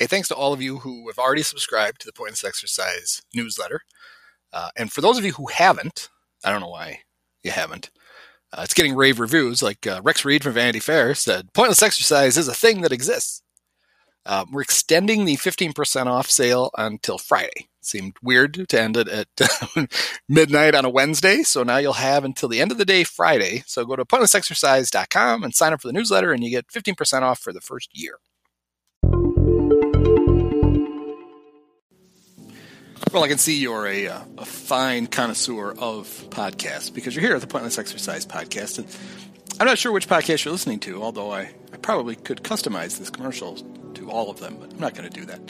Hey, thanks to all of you who have already subscribed to the Pointless Exercise newsletter. Uh, and for those of you who haven't, I don't know why you haven't, uh, it's getting rave reviews. Like uh, Rex Reed from Vanity Fair said, Pointless Exercise is a thing that exists. Uh, we're extending the 15% off sale until Friday. Seemed weird to end it at midnight on a Wednesday, so now you'll have until the end of the day Friday. So go to pointlessexercise.com and sign up for the newsletter, and you get 15% off for the first year. Well, I can see you're a, uh, a fine connoisseur of podcasts because you're here at the Pointless Exercise podcast. And I'm not sure which podcast you're listening to, although I, I probably could customize this commercial to all of them, but I'm not going to do that.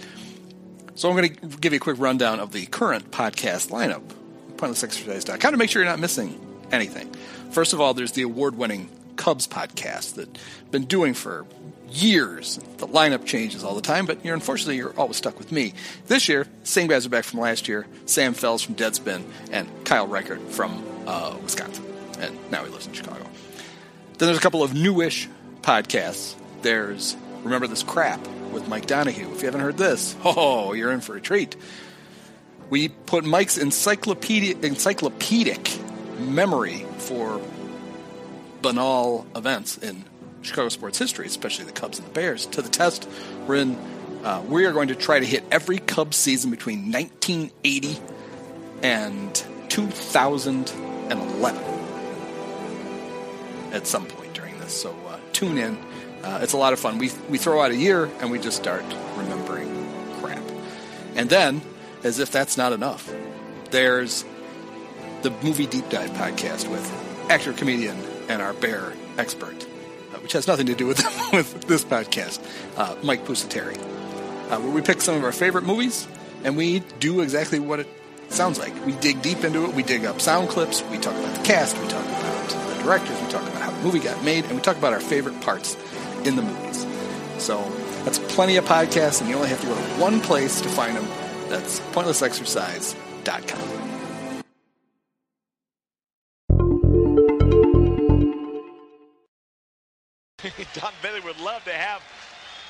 So I'm going to give you a quick rundown of the current podcast lineup, pointlessexercise.com, to make sure you're not missing anything. First of all, there's the award-winning Cubs podcast that I've been doing for years. The lineup changes all the time, but you're unfortunately you're always stuck with me. This year, same guys are back from last year: Sam Fels from Deadspin and Kyle Reichert from uh, Wisconsin, and now he lives in Chicago. Then there's a couple of newish podcasts. There's Remember This Crap with Mike Donahue. If you haven't heard this, oh, you're in for a treat. We put Mike's encyclopedic, encyclopedic memory for banal events in Chicago sports history, especially the Cubs and the Bears, to the test. We're in. Uh, we are going to try to hit every Cubs season between 1980 and 2011 at some point during this. So uh, tune in. Uh, it's a lot of fun. We we throw out a year and we just start remembering crap. And then, as if that's not enough, there's the movie deep dive podcast with actor comedian and our bear expert which has nothing to do with, with this podcast, uh, Mike Pusateri, uh, where we pick some of our favorite movies and we do exactly what it sounds like. We dig deep into it. We dig up sound clips. We talk about the cast. We talk about the directors. We talk about how the movie got made, and we talk about our favorite parts in the movies. So that's plenty of podcasts, and you only have to go to one place to find them. That's pointlessexercise.com. Don Baylor would love to have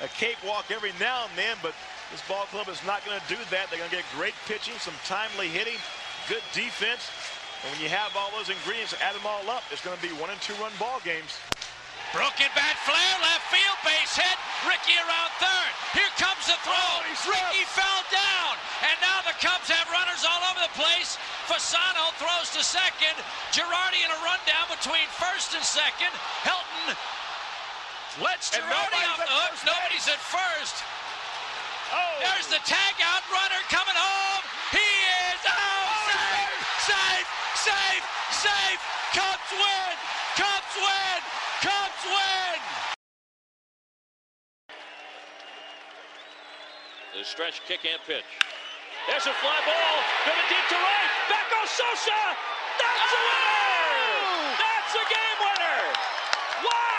a cakewalk every now and then, but this ball club is not going to do that. They're going to get great pitching, some timely hitting, good defense. And when you have all those ingredients, add them all up, it's going to be one and two run ball games. Broken bat flare, left field, base hit. Ricky around third. Here comes the throw. Oh, Rickey fell down. And now the Cubs have runners all over the place. Fasano throws to second. Girardi in a rundown between first and second. Helton Let's Girardi off the hook. Nobody's at first. Oh. There's the tag out runner coming home. He is out. Oh, safe, safe, safe, safe. Cubs win. Cubs win. Cubs win. The stretch kick and pitch. There's a fly ball. Going deep to right. Back goes Sosa. That's oh. a winner. That's a game winner. Wow.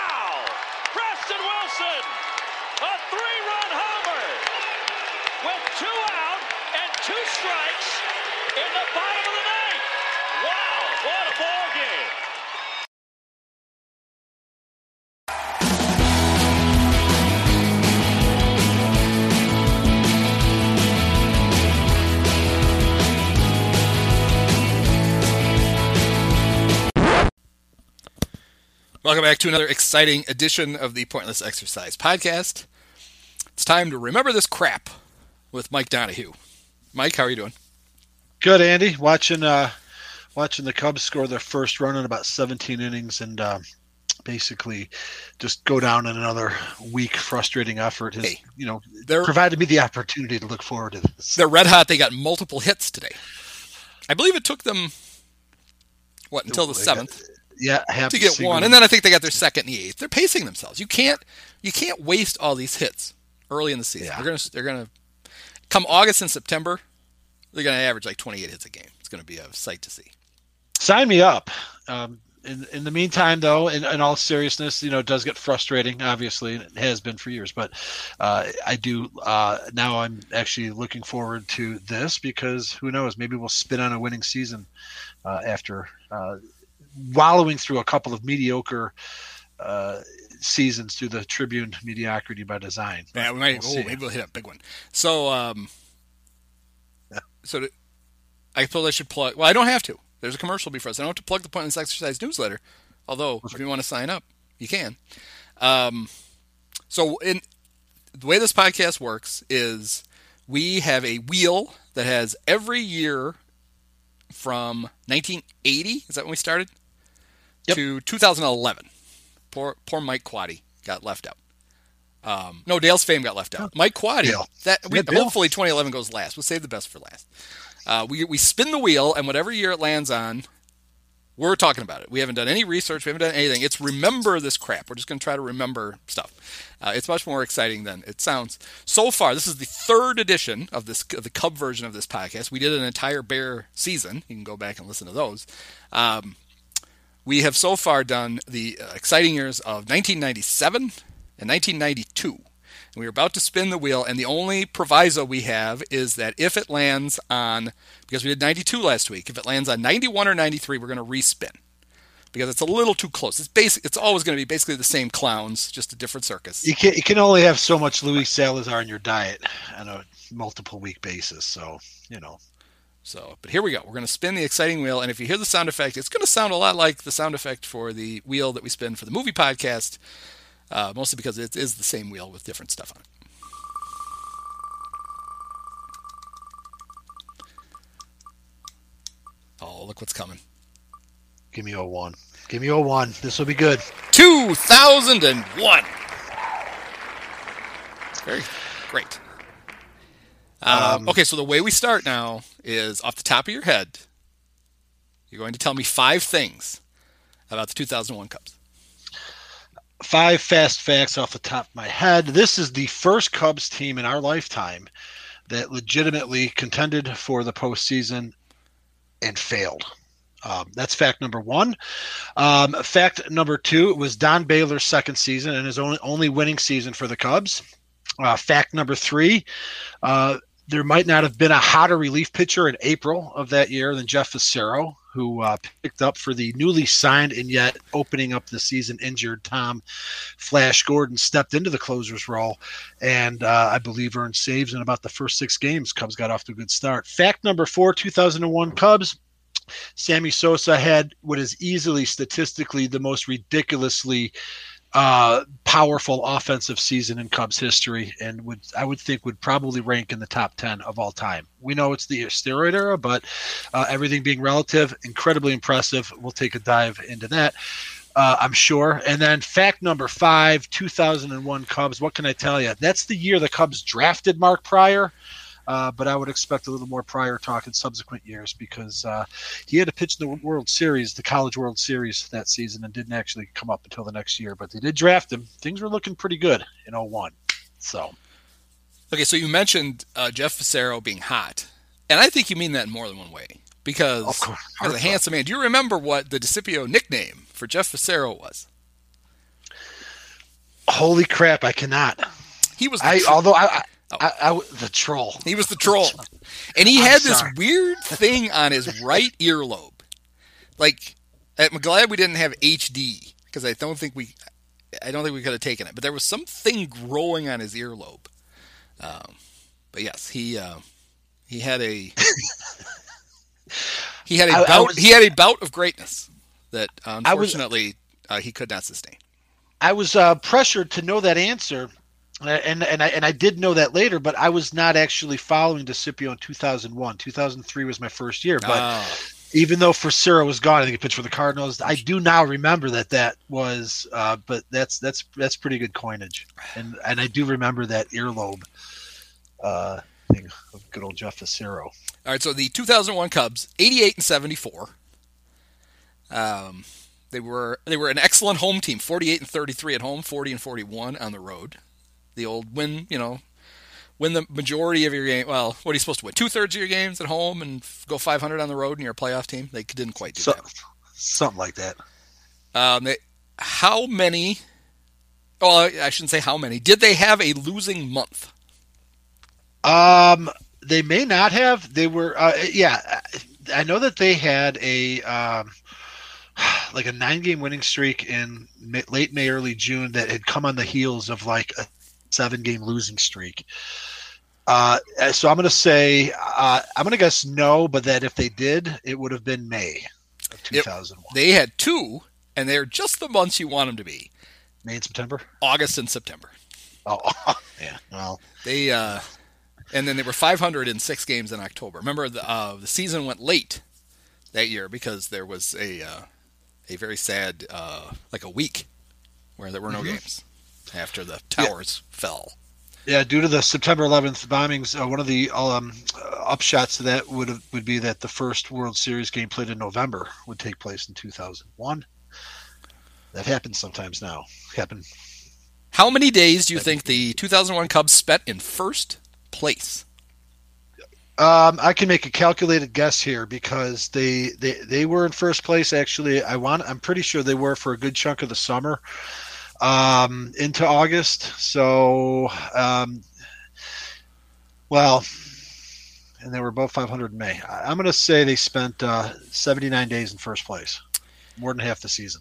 Welcome back to another exciting edition of the Pointless Exercise Podcast. It's time to remember this crap with Mike Donahue. Mike, how are you doing? Good, Andy. Watching uh, watching the Cubs score their first run in about 17 innings and uh, basically just go down in another weak, frustrating effort. Has, hey, you know, they're, provided me the opportunity to look forward to this. They're red hot. They got multiple hits today. I believe it took them what until the seventh yeah, to get one, and then I think they got their second in the eighth. They're pacing themselves. You can't you can't waste all these hits early in the season. Yeah. They're gonna they're gonna come August and September. They're gonna average like 28 hits a game. It's gonna be a sight to see. Sign me up. Um, in, in the meantime, though, in, in all seriousness, you know, it does get frustrating, obviously, and it has been for years. But uh, I do uh, now. I'm actually looking forward to this because who knows? Maybe we'll spin on a winning season uh, after uh, wallowing through a couple of mediocre uh, seasons through the Tribune mediocrity by design. Yeah, we might. We'll oh, maybe we'll hit a big one. So, um, so to, I suppose I should plug. Well, I don't have to. There's a commercial before us. I don't have to plug the Pointless Exercise newsletter. Although, if you want to sign up, you can. Um, so, in the way this podcast works is we have a wheel that has every year from 1980. Is that when we started? Yep. To 2011. Poor poor Mike Quaddy got left out. Um, no, Dale's fame got left out. Mike Quaddy. Dale. That we, Yeah, hopefully 2011 goes last. We'll save the best for last. Uh, we we spin the wheel, and whatever year it lands on, we're talking about it. We haven't done any research. We haven't done anything. It's remember this crap. We're just going to try to remember stuff. Uh, it's much more exciting than it sounds. So far, this is the third edition of this the Cub version of this podcast. We did an entire Bear season. You can go back and listen to those. Um, we have so far done the uh, exciting years of 1997 and 1992. And we are about to spin the wheel, and the only proviso we have is that if it lands on, because we did 92 last week, if it lands on 91 or 93, we're going to respin because it's a little too close. It's basic. It's always going to be basically the same clowns, just a different circus. You can you can only have so much Luis Salazar in your diet on a multiple week basis. So you know, So, but here we go. We're going to spin the exciting wheel, and if you hear the sound effect, it's going to sound a lot like the sound effect for the wheel that we spin for the movie podcast, uh, mostly because it is the same wheel with different stuff on it. Oh, look what's coming. give me a one. Give me a one. This will be good. 2001. Very great. Um, okay, so the way we start now is off the top of your head. You're going to tell me five things about the 2001 Cubs. Five fast facts off the top of my head. This is the first Cubs team in our lifetime that legitimately contended for the postseason and failed. Um, that's fact number one. Um, fact number two it was Don Baylor's second season and his only only winning season for the Cubs. Uh, fact number three, uh, there might not have been a hotter relief pitcher in April of that year than Jeff Fassero, who uh, picked up for the newly signed and yet opening up the season injured Tom Flash Gordon, stepped into the closer's role, and uh, I believe earned saves in about the first six games. Cubs got off to a good start. Fact number four 2001 Cubs. Sammy Sosa had what is easily statistically the most ridiculously uh, powerful offensive season in Cubs history, and would I would think would probably rank in the top ten of all time. We know it's the steroid era, but uh, everything being relative, incredibly impressive. We'll take a dive into that. Uh, I'm sure. And then fact number five, 2001 Cubs. What can I tell you? That's the year the Cubs drafted Mark Prior. Uh, but I would expect a little more prior talk in subsequent years because uh, he had to pitch in the World Series, the College World Series that season, and didn't actually come up until the next year. But they did draft him. Things were looking pretty good in 01. So Okay, so you mentioned uh, Jeff Fassero being hot, and I think you mean that in more than one way because Of course. as a handsome man, do you remember what the Desipio nickname for Jeff Fassero was? holy crap, I cannot. He was I although I, I. I, the troll. he was the troll, and he I'm had this sorry. weird thing on his right earlobe. Like, I'm glad we didn't have HD because I don't think we, I don't think we could have taken it. But there was something growing on his earlobe. Um, but yes, he uh, he had a he had a I- bout was- he had a bout of greatness that I was- unfortunately uh, he could not sustain. I was uh, pressured to know that answer, and and I and I did know that later, but I was not actually following Desipio in 2001. 2003 was my first year, but Ah. even though Fassero was gone, I think he pitched for the Cardinals. I do now remember that that was, uh, but that's that's that's pretty good coinage, and and I do remember that earlobe uh, thing of good old Jeff Fassero. All right, so the 2001 Cubs, 88 and 74. Um, they were they were an excellent home team, 48 and 33 at home, 40 and 41 on the road. The old win, you know, win the majority of your game. Well, what are you supposed to win? Two thirds of your games at home and go 500 on the road and you're a playoff team. They didn't quite do So, that. something like that. Um, they, how many? Oh, I shouldn't say how many. Did they have a losing month? Um, they may not have. They were, uh, yeah. I know that they had a um, like a nine-game winning streak in late May, early June that had come on the heels of like a seven-game losing streak. Uh, so I'm going to say uh, I'm going to guess no, but that if they did, it would have been May of Yep. 2001, They had two, and they're just the months you want them to be: May and September. August and September. Oh, yeah. Well, They uh, and then they were 500 in six games in October. Remember, the uh, the season went late that year because there was a uh, a very sad uh, like a week where there were no games after the towers fell. Yeah, due to the September 11th bombings, uh, one of the um, uh, upshots to that would have, would be that the first World Series game played in November would take place in 2001. That happens sometimes now. Happen. How many days do you think the 2001 Cubs spent in first place? Um, I can make a calculated guess here because they, they they were in first place. Actually, I want. I'm pretty sure they were for a good chunk of the summer, um, into August. So, um, well, and they were above 500 in May. I'm going to say they spent uh, 79 days in first place, more than half the season.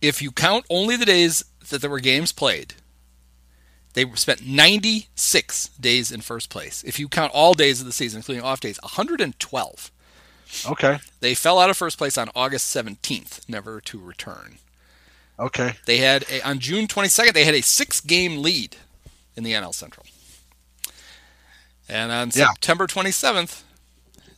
If you count only the days that there were games played, they spent 96 days in first place. If you count all days of the season, including off days, 112. Okay. They fell out of first place on August 17th, never to return. Okay. They had a, on June 22nd, they had a six-game lead in the NL Central, and on Yeah. September 27th,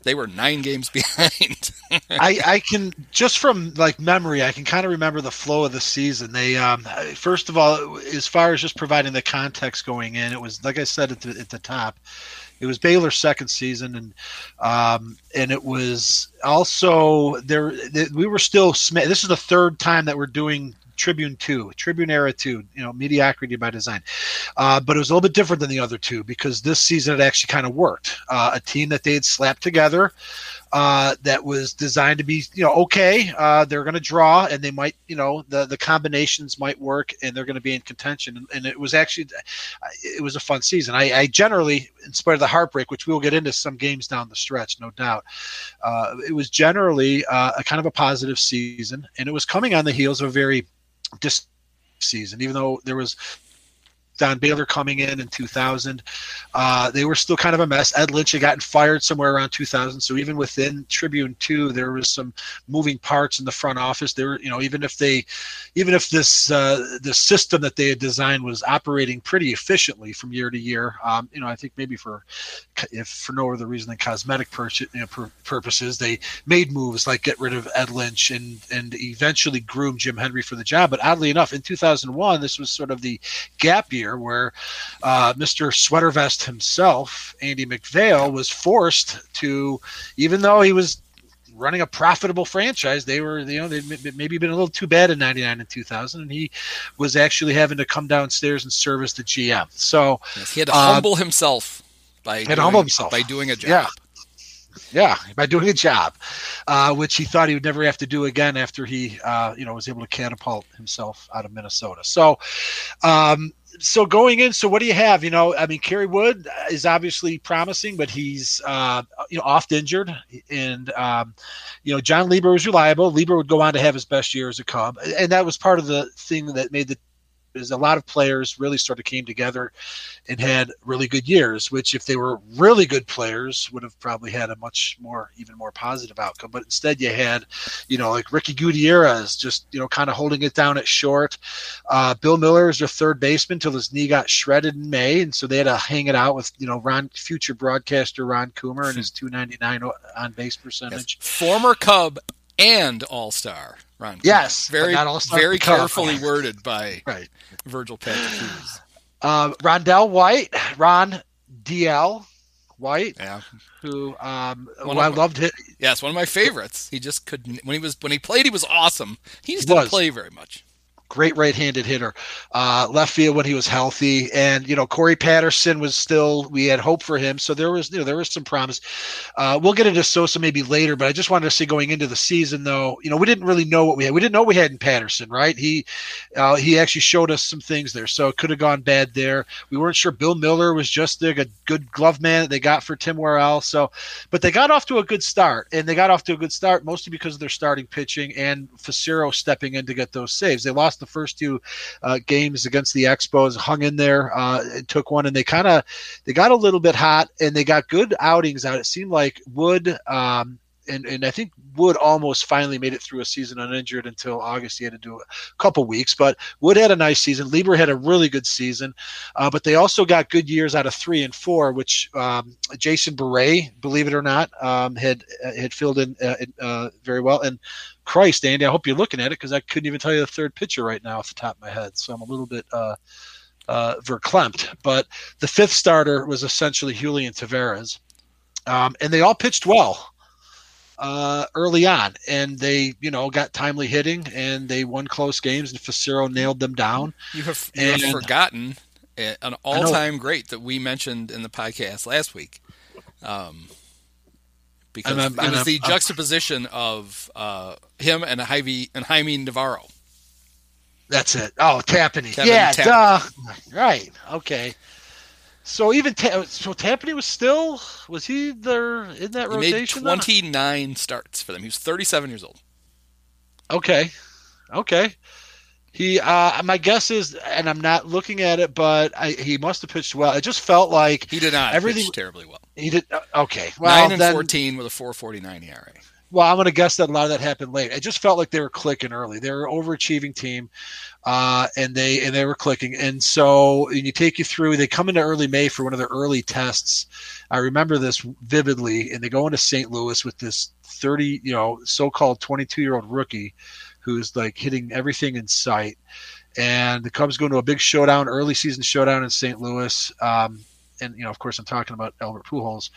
they were nine games behind. I, I can just from like memory, I can kind of remember the flow of the season. They um, first of all, as far as just providing the context going in, it was like I said at the at the top, it was Baylor's second season, and um, and it was also there. We were still. This is the third time that we're doing Tribune two, Tribune era two. You know, mediocrity by design. Uh, but it was a little bit different than the other two because this season it actually kind of worked. Uh, a team that they had slapped together uh, that was designed to be, you know, okay. Uh, they're going to draw, and they might, you know, the the combinations might work, and they're going to be in contention. And, and it was actually, it was a fun season. I, I generally, in spite of the heartbreak, which we'll get into some games down the stretch, no doubt, uh, it was generally uh, a kind of a positive season, and it was coming on the heels of a very dis season, even though there was Don Baylor coming in in 2000. Uh, they were still kind of a mess. Ed Lynch had gotten fired somewhere around 2000. So even within Tribune 2, there was some moving parts in the front office. There you know, even if they, even if this uh, the system that they had designed was operating pretty efficiently from year to year, um, you know, I think maybe for if for no other reason than cosmetic pur- you know, pur- purposes, they made moves like get rid of Ed Lynch and and eventually groom Jim Hendry for the job. But oddly enough, in 2001, this was sort of the gap year where uh, Mr. Sweater Vest himself, Andy MacPhail, was forced to, even though he was running a profitable franchise, they were, you know, they'd maybe been a little too bad in 99 and 2000, and he was actually having to come downstairs and serve as the GM. So, Yes, he had to Uh, humble himself by doing, humble himself. by doing a job. Yeah. Yeah, by doing a job, uh, which he thought he would never have to do again after he, uh, you know, was able to catapult himself out of Minnesota. So, um, so going in, so what do you have? You know, I mean, Kerry Wood is obviously promising, but he's uh, you know oft injured, and um, you know Jon Lieber was reliable. Lieber would go on to have his best year as a Cub, and that was part of the thing that made the is a lot of players really sort of came together and had really good years, which if they were really good players would have probably had a much more even more positive outcome. But instead you had, you know, like Ricky Gutierrez just, you know, kind of holding it down at short. Uh, Bill Mueller is their third baseman till his knee got shredded in May. And so they had to hang it out with, you know, Ron future broadcaster Ron Coomer and his two ninety nine on base Yes. percentage. Former Cub and All Star Ron. Yes, very very carefully worded by Right. Virgil Patrick. Uh, Rondell White, Ron DL White, Yeah, who um, who I loved it. Yes, one of my favorites. He just couldn't when he was when he played. He was awesome. He just He didn't was. play very much. Great right-handed hitter. Uh, left field when he was healthy, and you know Corey Patterson was still. We had hope for him, so there was you know there was some promise. Uh, we'll get into Sosa maybe later, but I just wanted to say going into the season, though, you know we didn't really know what we had. We didn't know we had in Patterson, right? He uh, he actually showed us some things there, so it could have gone bad there. We weren't sure. Bill Mueller was just a good glove man that they got for Tim Worrell. So, but they got off to a good start, and they got off to a good start mostly because of their starting pitching and Fassero stepping in to get those saves. They lost the first two uh, games against the Expos, hung in there, uh, took one, and they kind of they got a little bit hot, and they got good outings out. It seemed like Wood. Um, and, and I think Wood almost finally made it through a season uninjured until August. He had to do a couple weeks, but Wood had a nice season. Lieber had a really good season, uh, but they also got good years out of three and four, which um, Jason Bere, believe it or not, um, had uh, had filled in uh, uh, very well. And Christ, Andy, I hope you're looking at it because I couldn't even tell you the third pitcher right now off the top of my head, so I'm a little bit. Uh, uh, verklempt, but the fifth starter was essentially Julian Tavarez, um, and they all pitched well uh, early on, and they you know got timely hitting and they won close games, and Fassero nailed them down. You have, you and, have forgotten an all-time great that we mentioned in the podcast last week. Um, because I'm, I'm, it was the I'm, juxtaposition of uh, him and Jaime and Jaime Navarro. That's it. Oh, Tapani. yeah, duh. Right. Okay. So even Ta- so, Tapani was still was he there in that he rotation? Made Twenty nine starts for them. He was thirty seven years old. Okay, okay. He, uh, my guess is, and I'm not looking at it, but I, he must have pitched well. It just felt like he did not everything terribly well. He did uh, okay. Well, nine and then, fourteen with a four forty nine ERA. Well, I'm going to guess that a lot of that happened late. It just felt like they were clicking early. They were overachieving team, uh, and they and they were clicking. And so, and you take you through. They come into early May for one of their early tests. I remember this vividly. And they go into St. Louis with this 30, you know, so-called 22-year-old rookie, who's like hitting everything in sight. And the Cubs go into a big showdown, early season showdown in St. Louis. Um, and you know, of course, I'm talking about Albert Pujols.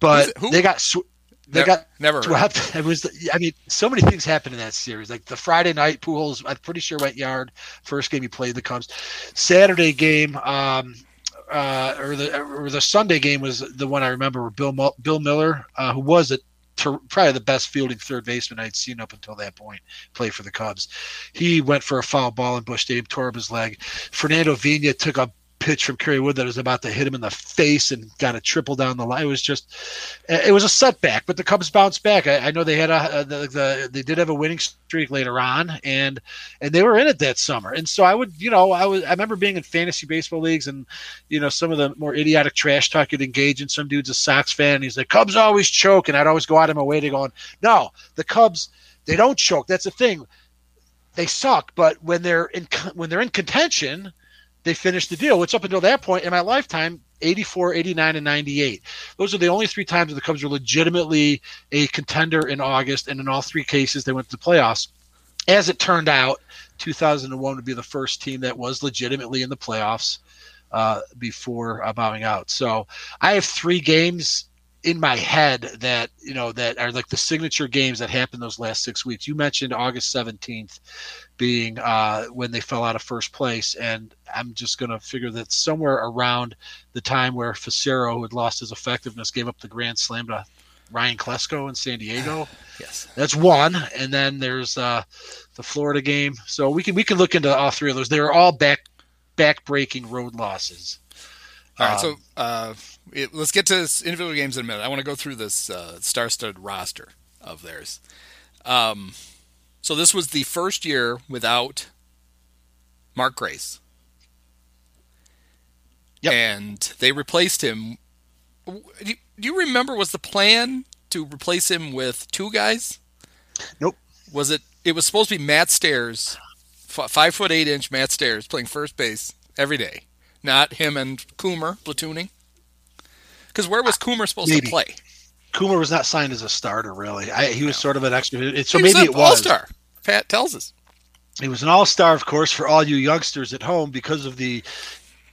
But they got. Sw- they got never swept. It was, I mean, so many things happened in that series. Like the Friday night, Pujols, I'm pretty sure went yard. First game he played the Cubs. Saturday game, um, uh, or the or the Sunday game was the one I remember. Where Bill Bill Mueller, uh, who was a to probably the best fielding third baseman I'd seen up until that point play for the Cubs. He went for a foul ball in Busch Stadium, tore up his leg. Fernando Vina took a pitch from Kerry Wood that was about to hit him in the face and got a triple down the line. It was just, eh, it was a setback, but the Cubs bounced back. I, I know they had a, the, the, they did have a winning streak later on, and and they were in it that summer. And so I would, you know, I was I remember being in fantasy baseball leagues, and you know some of the more idiotic trash talk you'd engage in. Some dude's a Sox fan, and he's like, Cubs always choke, and I'd always go out of my way to go, on. no, the Cubs they don't choke. That's the thing. They suck, but when they're in when they're in contention they finished the deal, which up until that point in my lifetime, 84, 89, and 98. Those are the only three times the Cubs were legitimately a contender in August, and in all three cases, they went to the playoffs. As it turned out, 2001 would be the first team that was legitimately in the playoffs uh, before uh, bowing out. So I have three games in my head that you know that are like the signature games that happened those last six weeks. You mentioned August 17th being uh, when they fell out of first place. And I'm just going to figure that somewhere around the time where Fassero, who had lost his effectiveness, gave up the grand slam to Ryan Klesko in San Diego. yes, that's one. And then there's uh, the Florida game. So we can we can look into all three of those. They're all back back breaking road losses. All right, um, so uh, it, let's get to individual games in a minute. I want to go through this uh, star-studded roster of theirs. Um, so this was the first year without Mark Grace. Yep. And they replaced him. Do you remember was the plan to replace him with two guys? Nope. Was it? It was supposed to be Matt Stairs, five foot eight inch Matt Stairs playing first base every day, not him and Coomer platooning. Because where was Coomer supposed Maybe. to play? Coomer was not signed as a starter, really. I, he was no. sort of an extra. So maybe it was all-star. Pat tells us. He was an all star, of course, for all you youngsters at home because of the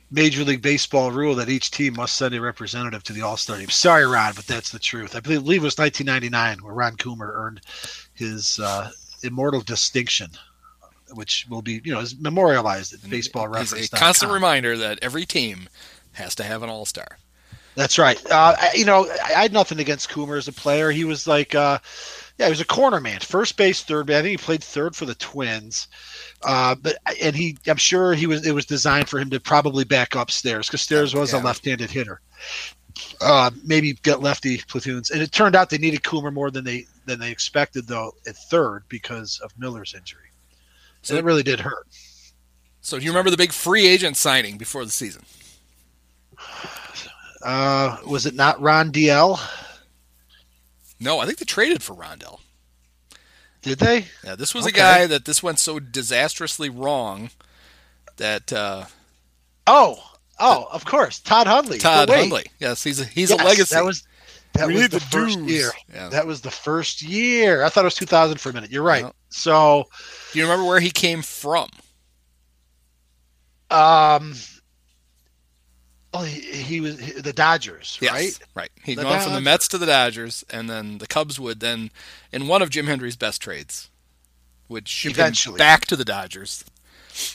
Major League Baseball rule that each team must send a representative to the All Star game. Sorry, Ron, but that's the truth. I believe it was 1999 where Ron Coomer earned his uh, immortal distinction which will be you know is memorialized at baseball reference. a constant reminder that every team has to have an all star. That's right. Uh, I- you know, I I had nothing against Coomer as a player. He was like, uh, yeah, he was a corner man, first base, third base. I think he played third for the Twins. Uh, but and he, I'm sure he was. It was designed for him to probably back upstairs because Stairs was a left-handed hitter. Uh, maybe get lefty platoons, and it turned out they needed Coomer more than they than they expected though at third because of Mueller's injury. So So- it really did hurt. So do you remember the big free agent signing before the season? Uh, was it not Rondell? No, I think they traded for Rondell. Did they? Yeah, this was Okay. a guy that this went so disastrously wrong that uh, Oh, oh, of course, Todd Hundley. Todd But Hundley. Yes, he's a, he's Yes, a legacy. That was that We was the, the first dues. year. Yeah. That was the first year. I thought it was 2000 for a minute. You're right. No. So, Do you remember where he came from? um, oh, he, he was the Dodgers, Yes, right? right. He'd The gone from the Mets to the Dodgers, and then the Cubs would then, in one of Jim Hendry's best trades, would ship Eventually. him back to the Dodgers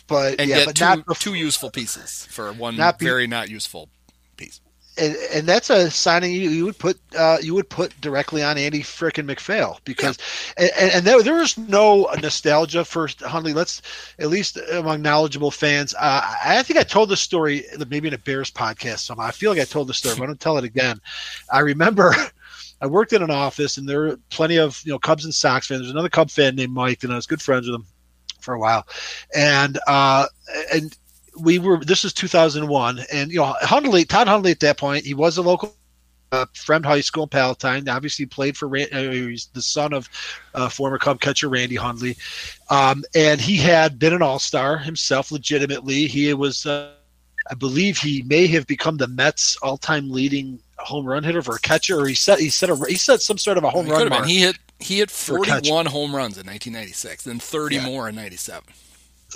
But and yeah, get but two, not bef- two useful pieces for one Not be- very not useful piece. And, and that's a signing you, you would put uh, you would put directly on Andy frickin' McPhail because and, and there, there was no nostalgia for Hundley. Let's at least among knowledgeable fans. Uh, I think I told this story maybe in a Bears podcast. Somehow I feel like I told the story, but I don't tell it again. I remember. I worked in an office, and there were plenty of you know Cubs and Sox fans. There's another Cub fan named Mike, and I was good friends with him for a while. And uh, and we were this is 2001 and you know Hundley Todd Hundley at that point he was a local uh, Fremd High School in Palatine obviously played for Ran- uh, he's the son of uh, former Cub catcher Randy Hundley um, and he had been an all-star himself legitimately he was uh, I believe he may have become the Mets all-time leading home run hitter for a catcher or he set he set a he set some sort of a home He run mark. He hit he hit For a catch. 41 home runs in 1996, then 30 Yeah. more in 97.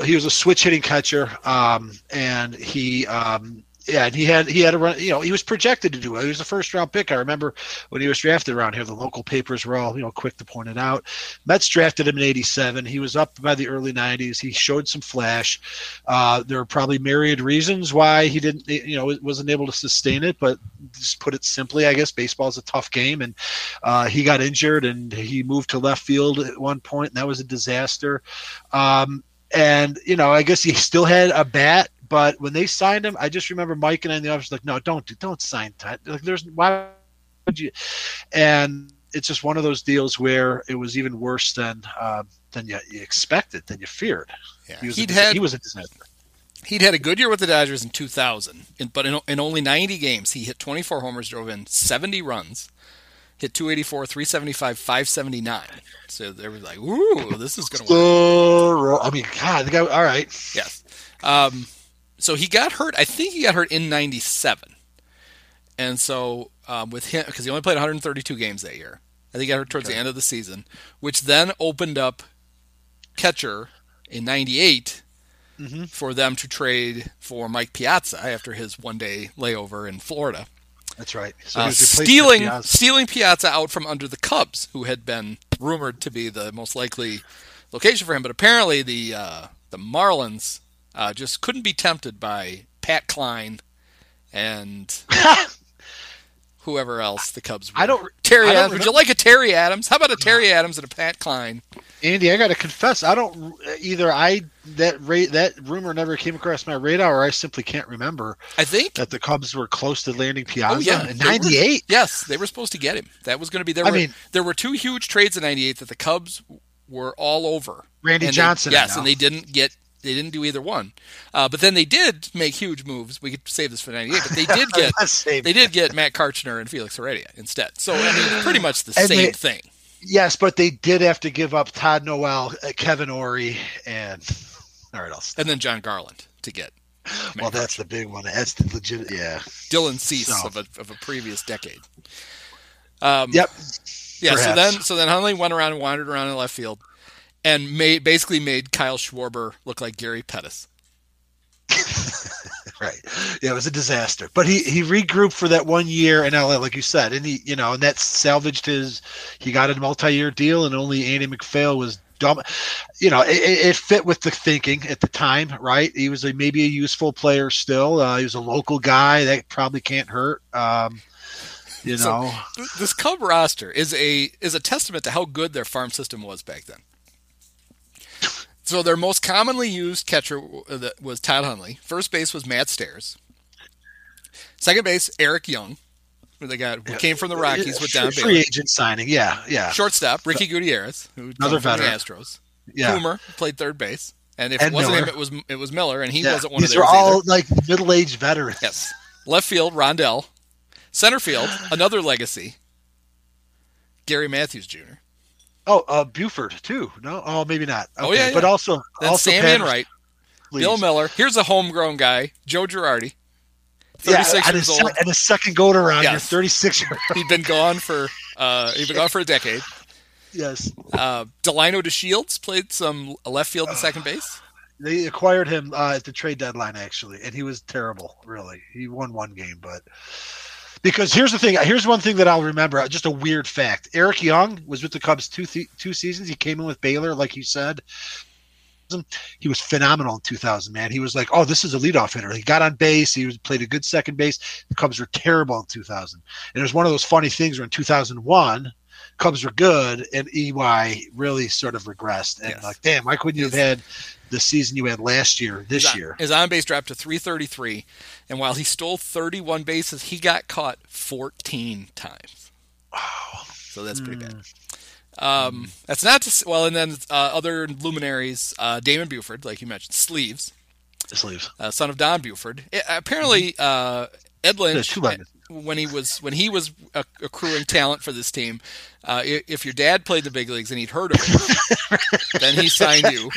He was a switch hitting catcher, um, and he, um, yeah, and he had he had a run. You know, he was projected to do it. He was a first round pick. I remember when he was drafted around here. The local papers were all you know quick to point it out. Mets drafted him in '87. He was up by the early '90s. He showed some flash. Uh, there were probably myriad reasons why he didn't, you know, wasn't able to sustain it. But just put it simply, I guess baseball's a tough game, and uh, he got injured and he moved to left field at one point, and that was a disaster. Um, and you know, I guess he still had a bat, but when they signed him, I just remember Mike and I in the office like, no, don't do- don't sign Todd. Like, there's why would you? And it's just one of those deals where it was even worse than uh, than you, you expected, than you feared. Yeah. He was, He'd a, had he was a disaster. he'd had a good year with the Dodgers in 2000, in, but in, in only 90 games, he hit 24 homers, drove in 70 runs, hit 284, 375, 579. So they were like, "Ooh, this is going to work." I mean, God, the guy. All right, Yes. Um, so he got hurt. I think he got hurt in '97, and so um, with him because he only played 132 games that year. I think he got hurt towards the end of the season, which then opened up catcher in '98 Mhm. for them to trade for Mike Piazza after his one-day layover in Florida, that's right. So uh, stealing Piazza. stealing Piazza out from under the Cubs, who had been rumored to be the most likely location for him. But apparently, the uh, the Marlins uh, just couldn't be tempted by Pat Cline and whoever else the Cubs. Were. I don't- Terry I don't Adams. Would you like a Terry Adams? How about a Terry Adams and a Pat Cline? Andy, I got to confess, I don't either. I that rate that rumor never came across my radar, or I simply can't remember I think. that the Cubs were close to landing Piazza Oh yeah, in '98. Yes, they were supposed to get him. That was going to be there. I Were, mean- there were two huge trades in '98 that the Cubs were all over. Randy And Johnson. I yes, and they didn't get they didn't do either one. Uh, but then they did make huge moves. We could save this for '98, but they did get they did get Matt Karchner and Felix Heredia instead. So I mean, pretty much the And same they- thing. Yes, but they did have to give up Todd Noel, uh, Kevin Orie, and all right, I'll stop. And then Jon Garland to get Well, that's the big one. That's the legit. Yeah. Dylan Cease So- of a of a previous decade. Um, Yep. Yeah, so then so then Hundley went around and wandered around in left field, and made basically made Kyle Schwarber look like Gary Pettis. Right. Yeah, it was a disaster. But he he regrouped for that one year in LA, like you said, and he you know, and that salvaged his. He got a multi-year deal, and only Andy McPhail was dumb. You know, it, it, fit with the thinking at the time, right? He was a, maybe a useful player still. Uh, he was a local guy that probably can't hurt. Um, you know, so, this Cub roster is a is a testament to how good their farm system was back then. So their most commonly used catcher uh, was Todd Hundley. First base was Matt Stairs. Second base Eric Young, who they got who came from the Rockies with Don Free agent signing, yeah, yeah. Shortstop Ricky Gutierrez, who another veteran. the Astros. Yeah. Coomer played third base, and if it wasn't Mueller. him, it was it was Mueller, and he yeah. wasn't one These of theirs. These are all either. like middle aged veterans. Yes. Left field Rondell, center field another legacy, Gary Matthews Jr. Oh, uh, Buford too. No, oh, maybe not. Okay. Oh yeah, yeah, but also then also Sammy Wright, Bill Mueller. Here's a homegrown guy, Joe Girardi. 36 yeah, years old. And his second go around, yes. you're 36 years He'd been gone for uh, he'd been gone for a decade. Yes. Uh, Delino DeShields played some left field and second base. They acquired him uh, at the trade deadline, actually, and he was terrible. Really, he won one game, but because here's the thing. Here's one thing that I'll remember. Uh, just a weird fact. Eric Young was with the Cubs two th- two seasons. He came in with Baylor, like you said. He was phenomenal in 2000. Man, he was like, "Oh, this is a leadoff hitter." He got on base. He was played a good second base. The Cubs were terrible in 2000, and it was one of those funny things where in 2001. Cubs were good, and EY really sort of regressed. And yes. like, damn, why couldn't you have had the season you had last year this his, year? His on base dropped to 333, and while he stole 31 bases, he got caught 14 times. Wow. So that's pretty mm. bad. Um, that's not to well, and then uh, other luminaries, uh, Damon Buford, like you mentioned, Sleeves, Sleeves, uh, son of Don Buford. It, apparently, mm-hmm. uh, Ed Lynch, when he was when he was accruing talent for this team, uh, if your dad played the big leagues and he'd heard of it, then he signed you.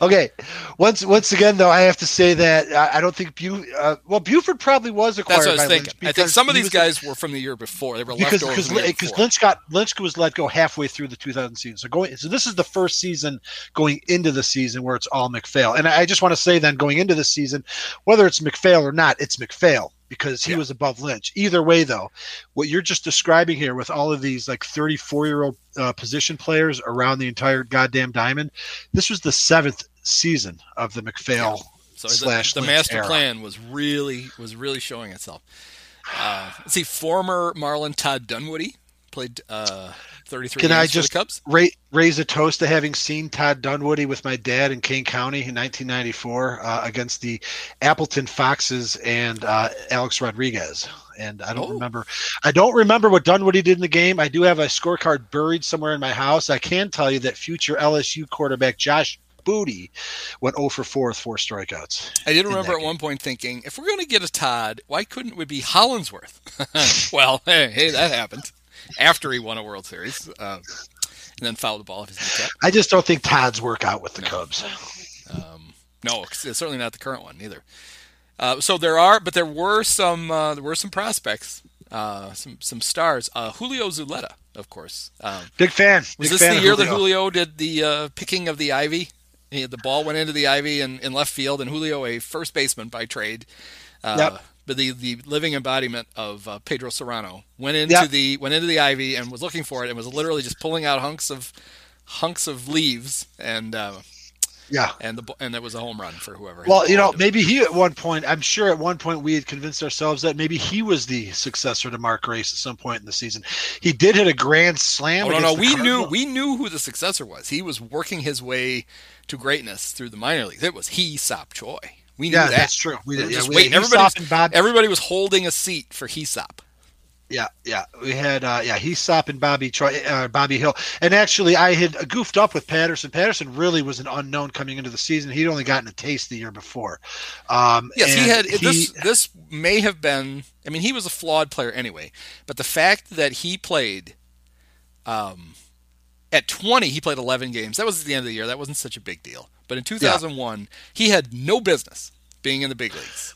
Okay, once once again though, I have to say that I, I don't think Bu- uh, well Buford probably was acquired. That's what I was thinking. I think some of these guys were from the year before. They were because because because Lynch got Lynch was let go halfway through the 2000 season. So going so this is the first season going into the season where it's all MacPhail. And I just want to say then going into the season, whether it's MacPhail or not, it's MacPhail because he yeah. was above Lynch. Either way, though, what you're just describing here with all of these like 34 year old uh, position players around the entire goddamn diamond, this was the seventh season of the McPhail Yeah. So slash the, the master era. plan was really was really showing itself. Uh, let's see, former Marlin Todd Dunwoody played uh, 33 Can I just Cubs. Ra- raise a toast to having seen Todd Dunwoody with my dad in Kane County in 1994 uh, against the Appleton Foxes and uh, Alex Rodriguez. And I don't oh. remember. I don't remember what Dunwoody did in the game. I do have a scorecard buried somewhere in my house. I can tell you that future LSU quarterback Josh Booty went 0 for 4 with four strikeouts. I did remember at game. one point thinking, if we're going to get a Todd, why couldn't we be Hollandsworth? well, hey, hey, that happened after he won a World Series, uh, and then fouled the ball off his kneecap. I just don't think Todd's work out with the no. Cubs. Um, no, certainly not the current one either. Uh, so there are, but there were some uh, there were some prospects, uh, some some stars. Uh, Julio Zuleta, of course. Um, Big fan. Was Big this fan the year Julio. that Julio did the uh, picking of the ivy? He, the ball went into the ivy in, in left field, and Julio, a first baseman by trade, uh, yep but the, the living embodiment of uh, Pedro Serrano went into yep. the went into the ivy and was looking for it and was literally just pulling out hunks of hunks of leaves and uh, yeah and the and it was a home run for whoever. Well, you know, maybe he at one point. I'm sure at one point we had convinced ourselves that maybe he was the successor to Mark Grace at some point in the season. He did hit a grand slam. Oh, no, no, we Cardinals. knew we knew who the successor was. He was working his way to greatness through the minor leagues. It was Hee-Seop Choi. We knew yeah, that. that's true. We did. Yeah, we wait, everybody, Bob... everybody was holding a seat for Hee-Seop. Yeah, yeah, we had uh, yeah Hee-Seop and Bobby Troy, uh, Bobby Hill, and actually I had goofed up with Patterson. Patterson really was an unknown coming into the season. He'd only gotten a taste the year before. Um, yes, he had he, this. This may have been. I mean, he was a flawed player anyway, but the fact that he played, um, at 20 he played 11 games. That was at the end of the year. That wasn't such a big deal. But in 2001, yeah. he had no business being in the big leagues.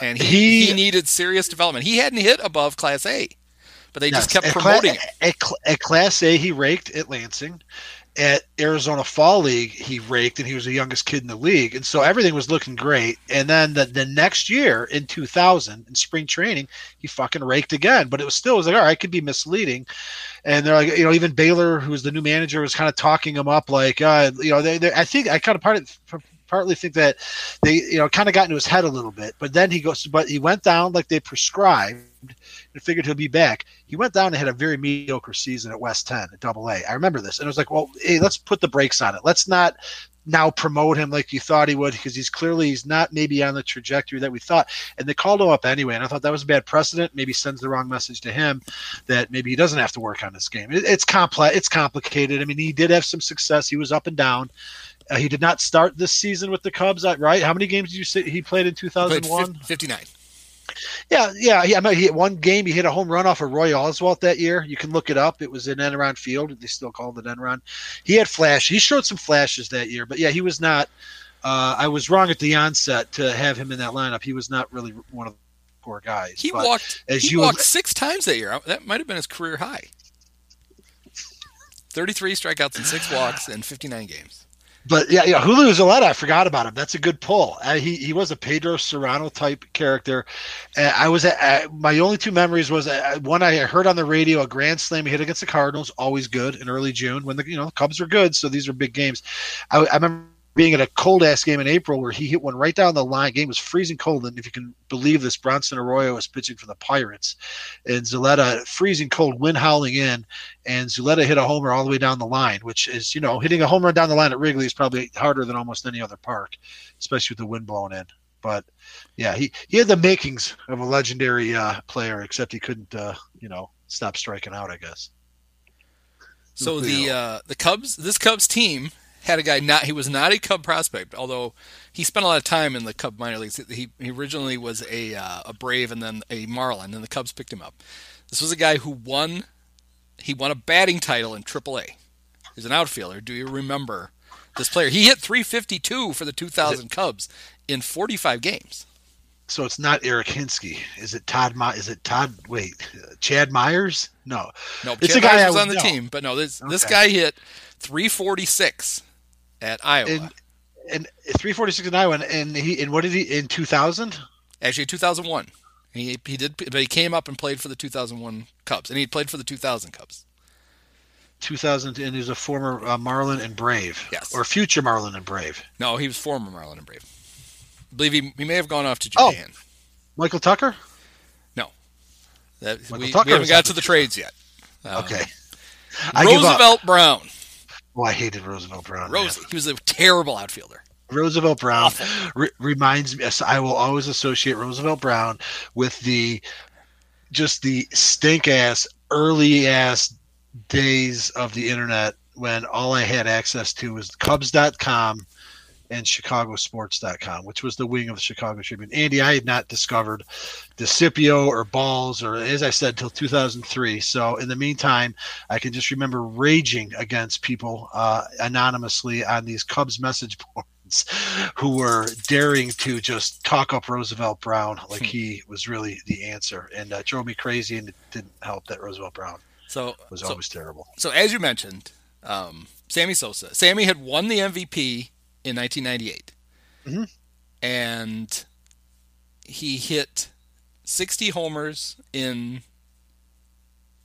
And he, he, he needed serious development. He hadn't hit above Class A, but they yes, just kept promoting at, at, at Class A, he raked at Lansing. At Arizona Fall League, he raked, and he was the youngest kid in the league, and so everything was looking great. And then the, the next year in 2000 in spring training, he fucking raked again. But it was still it was like all right, could be misleading. And they're like, you know, even Baylor, who's the new manager, was kind of talking him up, like, uh, you know, they, I think I kind of part of partly think that they, you know, kind of got into his head a little bit. But then he goes, but he went down like they prescribed and figured he'll be back. He went down and had a very mediocre season at West Tenn at double A. I remember this. And it was like, well, hey, let's put the brakes on it. Let's not now promote him like you thought he would because he's clearly he's not maybe on the trajectory that we thought and they called him up anyway and i thought that was a bad precedent maybe sends the wrong message to him that maybe he doesn't have to work on this game it, it's complex it's complicated i mean he did have some success he was up and down uh, he did not start this season with the Cubs, uh, right? How many games did you say he played in 2001? 59. Yeah, yeah. He, I mean, he hit one game. He hit a home run off of Roy Oswalt that year. You can look it up. It was in Enron Field. They still called it Enron. He had flash. He showed some flashes that year, but yeah, he was not. Uh, I was wrong at the onset to have him in that lineup. He was not really one of the core guys. He but walked. As he you walked six times that year. That might have been his career high. Thirty-three strikeouts and six walks in fifty-nine games but yeah, yeah, Julio Zuleta, I forgot about him. That's a good pull. Uh, he he was a Pedro Cerrano type character. Uh, I was at, my only two memories was uh, one I heard on the radio a grand slam he hit against the Cardinals, always good in early June when the you know Cubs were good, so these are big games. I, I remember being at a cold ass game in April where he hit one right down the line. Game was freezing cold, and if you can believe this, Bronson Arroyo was pitching for the Pirates, and Zuleta freezing cold, wind howling in, and Zuleta hit a homer all the way down the line, which is you know hitting a home run down the line at Wrigley is probably harder than almost any other park, especially with the wind blowing in. But yeah, he he had the makings of a legendary uh, player, except he couldn't uh, you know stop striking out, I guess. So the uh, the Cubs, this Cubs team had a guy not he was not a Cub prospect, although he spent a lot of time in the Cub minor leagues. He, he originally was a uh, a Brave and then a Marlin, and the Cubs picked him up. This was a guy who won he won a batting title in AAA. He's an outfielder. Do you remember this player? He hit 352 for the 2000 Cubs in 45 games. So it's not Eric Hinske. Is it Todd? My, is it Todd? Wait, uh, Chad Myers? No, no. It's Chad a guy Myers was on the team, but no. This okay. this guy hit 346 at Iowa. And, and 346 in Iowa, and he and what did he in 2000? Actually, 2001. He he did, but he came up and played for the 2001 Cubs, and he played for the 2000 Cubs. 2000, and he's a former uh, Marlin and Brave. Yes. Or future Marlin and Brave. No, he was former Marlin and Brave. I believe he, he may have gone off to oh, Japan. Oh, Michael Tucker? No. That, we, we, haven't got to the trades yet. Um, okay. Roosevelt Brown. Oh, I hated Roosevelt Brown. Rosie. He was a terrible outfielder. Roosevelt Brown re- reminds me. I will always associate Roosevelt Brown with the just the stink ass early ass days of the internet when all I had access to was Cubs.com and ChicagoSports.com, which was the wing of the Chicago Tribune. Andy, I had not discovered Desipio or Balls, or as I said, until 2003. So in the meantime, I can just remember raging against people uh, anonymously on these Cubs message boards who were daring to just talk up Roosevelt Brown like hmm. he was really the answer, and uh, drove me crazy. And it didn't help that Roosevelt Brown so was so, always terrible. So as you mentioned, um, Sammy Sosa, Sammy had won the MVP in 1998. Mm-hmm. And he hit 60 homers in.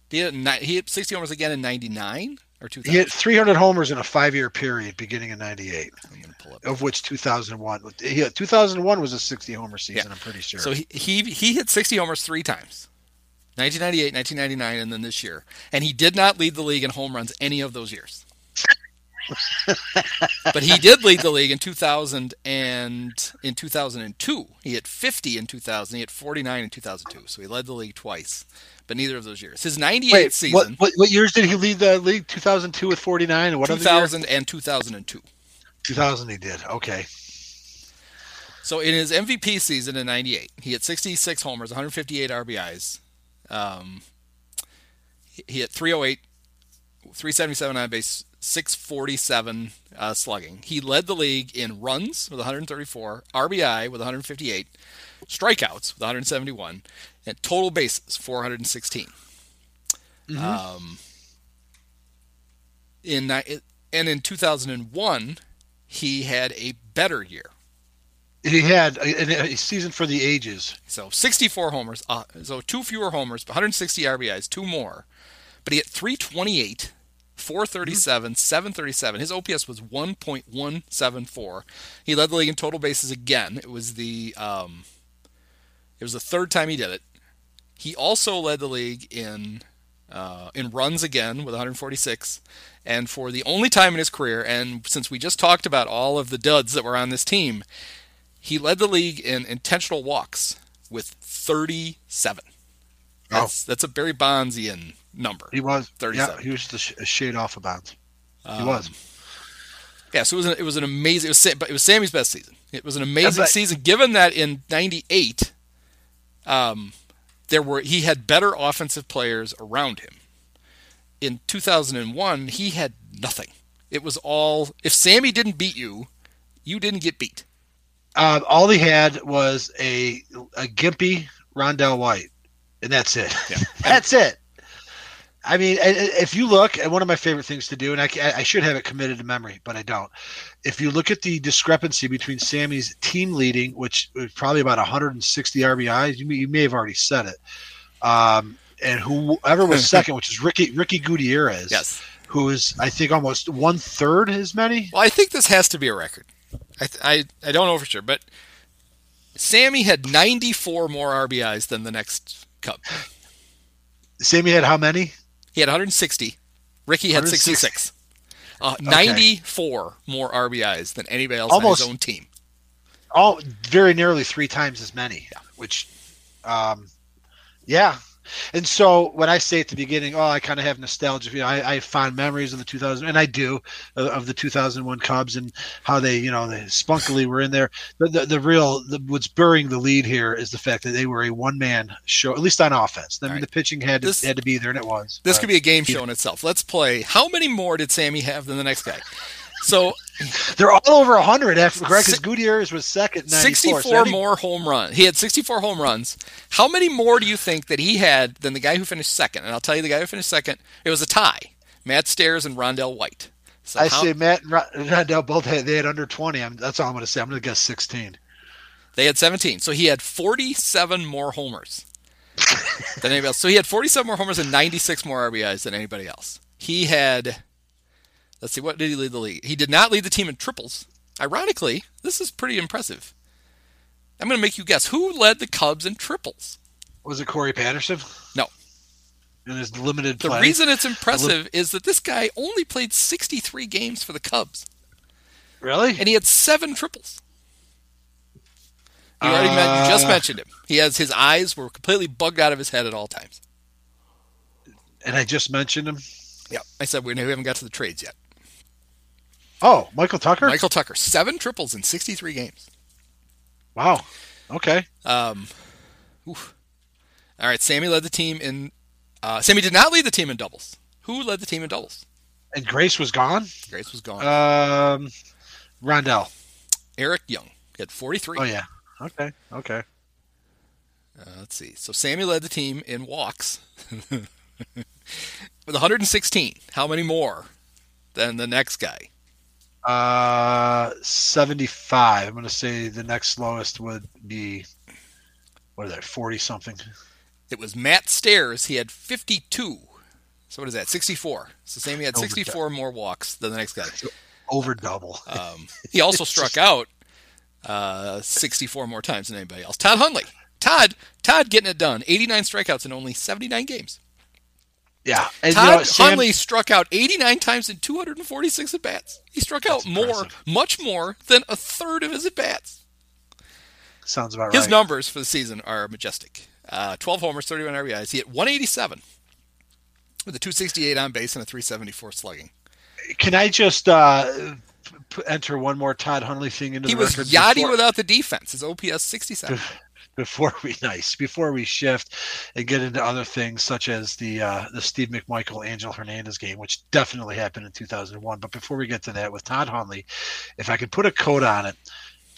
He hit, he hit 60 homers again in 99 or 2000? He hit 300 homers in a five year period beginning in 98, of which 2001. He, 2001 was a 60 homer season, yeah. I'm pretty sure. So he, he, he hit 60 homers three times 1998, 1999, and then this year. And he did not lead the league in home runs any of those years. But he did lead the league in 2000 and in 2002. He hit 50 in 2000. He hit 49 in 2002. So he led the league twice, but neither of those years. His 98 Wait, season. What, what, what, years did he lead the league? 2002 with 49 and what 2000 and 2002. 2000 he did. Okay. So in his MVP season in 98, he hit 66 homers, 158 RBIs. Um, he hit 308, 377 on base, 647 uh, slugging. He led the league in runs with 134, RBI with 158, strikeouts with 171, and total bases 416. Mm-hmm. Um, in and in 2001, he had a better year. He had a, a season for the ages. So 64 homers, uh, so two fewer homers, 160 RBIs, two more, but he hit 328, 437, 737. His OPS was 1.174. He led the league in total bases again. It was the um, it was the third time he did it. He also led the league in uh, in runs again with 146. And for the only time in his career, and since we just talked about all of the duds that were on this team, he led the league in intentional walks with 37. That's, oh. that's a Barry Bondsian number. He was 37. Yeah, he was just a shade off of Bonds. He um, was. Yeah, so it was an, it was an amazing. It was, but it was Sammy's best season. It was an amazing yeah, but, season, given that in '98, um, there were he had better offensive players around him. In 2001, he had nothing. It was all if Sammy didn't beat you, you didn't get beat. Uh, all he had was a a gimpy Rondell White, and that's it. Yeah. that's it. I mean, if you look at one of my favorite things to do, and I, I should have it committed to memory, but I don't. If you look at the discrepancy between Sammy's team leading, which was probably about 160 RBIs, you may, you may have already said it, um, and whoever was second, which is Ricky Ricky Gutierrez, yes, who is I think almost one third as many. Well, I think this has to be a record. I, I I don't know for sure, but Sammy had 94 more RBIs than the next Cub. Sammy had how many? He had 160. Ricky had 66. Uh, okay. 94 more RBIs than anybody else Almost, on his own team. All very nearly three times as many. Yeah. Which, um, yeah, and so when I say at the beginning, oh, I kind of have nostalgia. You know, I, I have fond memories of the 2000, and I do of the 2001 Cubs and how they, you know, they spunkily were in there. The the, the real the, what's burying the lead here is the fact that they were a one man show, at least on offense. I mean, right. the pitching had to, this, had to be there, and it was. This could be a game show in itself. Let's play. How many more did Sammy have than the next guy? So they're all over 100 after correct because Gutierrez was second 64 so more home runs. He had 64 home runs. How many more do you think that he had than the guy who finished second? And I'll tell you the guy who finished second, it was a tie. Matt Stairs and Rondell White. So I how, say Matt and Rondell both had they had under 20. I'm, that's all I'm going to say. I'm going to guess 16. They had 17. So he had 47 more homers than anybody else. So he had 47 more homers and 96 more RBIs than anybody else. He had Let's see, what did he lead the league? He did not lead the team in triples. Ironically, this is pretty impressive. I'm going to make you guess who led the Cubs in triples. Was it Corey Patterson? No. And his limited The reason it's impressive li- is that this guy only played 63 games for the Cubs. Really? And he had seven triples. You already uh, met, you just uh. mentioned him. He has his eyes were completely bugged out of his head at all times. And I just mentioned him. Yeah, I said we haven't got to the trades yet. Oh, Michael Tucker. Michael Tucker, seven triples in sixty-three games. Wow. Okay. Um. Oof. All right. Sammy led the team in. Uh, Sammy did not lead the team in doubles. Who led the team in doubles? And Grace was gone. Grace was gone. Um, Rondell. Eric Young had forty-three. Oh yeah. Okay. Okay. Uh, let's see. So Sammy led the team in walks with 116. How many more than the next guy? Uh, 75. I'm going to say the next lowest would be, what is that, 40 something? It was Matt Stairs. He had 52. So what is that? 64. So Sammy had 64 Over more walks than the next guy. Over double. Um, he also struck out uh, 64 more times than anybody else. Todd Hundley. Todd, Todd getting it done. 89 strikeouts in only 79 games. Yeah. And, Todd you know, Sam, Hundley struck out 89 times in 246 at bats. He struck out more, much more than a third of his at bats. Sounds about his right. His numbers for the season are majestic. Uh, 12 homers, 31 RBIs. He hit 187 with a 268 on base and a 374 slugging. Can I just uh, enter one more Todd Hundley thing into he the record? He was Yachty without the defense. His OPS 67 before we nice before we shift and get into other things such as the uh, the Steve McMichael Angel Hernandez game, which definitely happened in 2001. But before we get to that, with Todd Hundley, if I could put a code on it,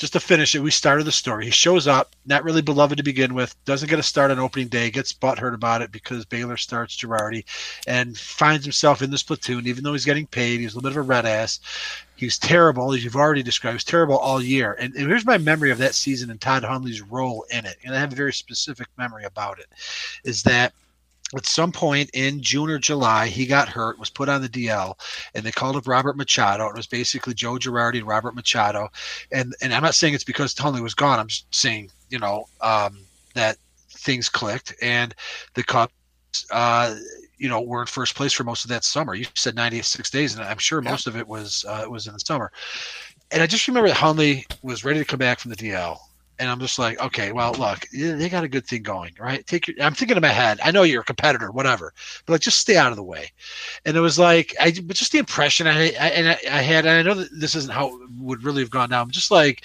just to finish it, we started the story. He shows up, not really beloved to begin with, doesn't get a start on opening day, gets butthurt about it because Baylor starts Girardi, and finds himself in this platoon, even though he's getting paid. He's a little bit of a red ass. He's terrible, as you've already described. He's terrible all year. And, and here's my memory of that season and Todd Hundley's role in it. And I have a very specific memory about it. Is that at some point in June or July, he got hurt, was put on the DL, and they called up Robert Machado. It was basically Joe Girardi and Robert Machado. And and I'm not saying it's because Tony was gone. I'm just saying, you know, um, that things clicked and the Cubs, uh, you know, were in first place for most of that summer. You said 96 days, and I'm sure most of it was uh, was in the summer. And I just remember that Hundley was ready to come back from the DL and I'm just like, okay, well, look, they got a good thing going, right? Take your. I'm thinking in my head. I know you're a competitor, whatever, but like, just stay out of the way. And it was like, I, but just the impression I, I and I, I had, and I know that this isn't how it would really have gone down. Just like,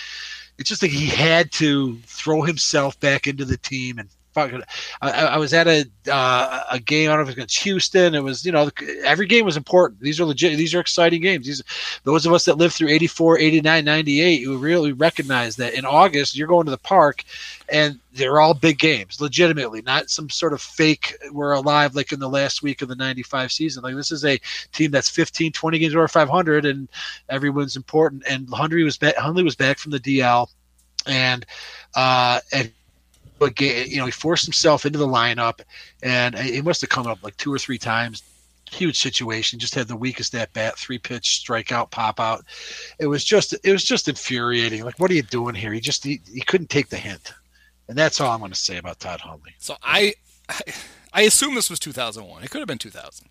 it's just like he had to throw himself back into the team and I, I, was at a uh, a game. I don't know if it was against Houston. It was you know every game was important. These are legit. These are exciting games. These those of us that lived through 84, 89, 98, you really recognize that in August you're going to the park, and they're all big games, legitimately, not some sort of fake. We're alive like in the last week of the 95 season. Like this is a team that's 15, 20 games over 500, and everyone's important. And Hundley was back. Hundley was back from the DL, and uh, and but you know he forced himself into the lineup, and it must have come up like two or three times. Huge situation. Just had the weakest at bat, three pitch strikeout, pop out. It was just it was just infuriating. Like, what are you doing here? He just he, he couldn't take the hint, and that's all I'm going to say about Todd Hundley. So I, I assume this was 2001. It could have been 2000.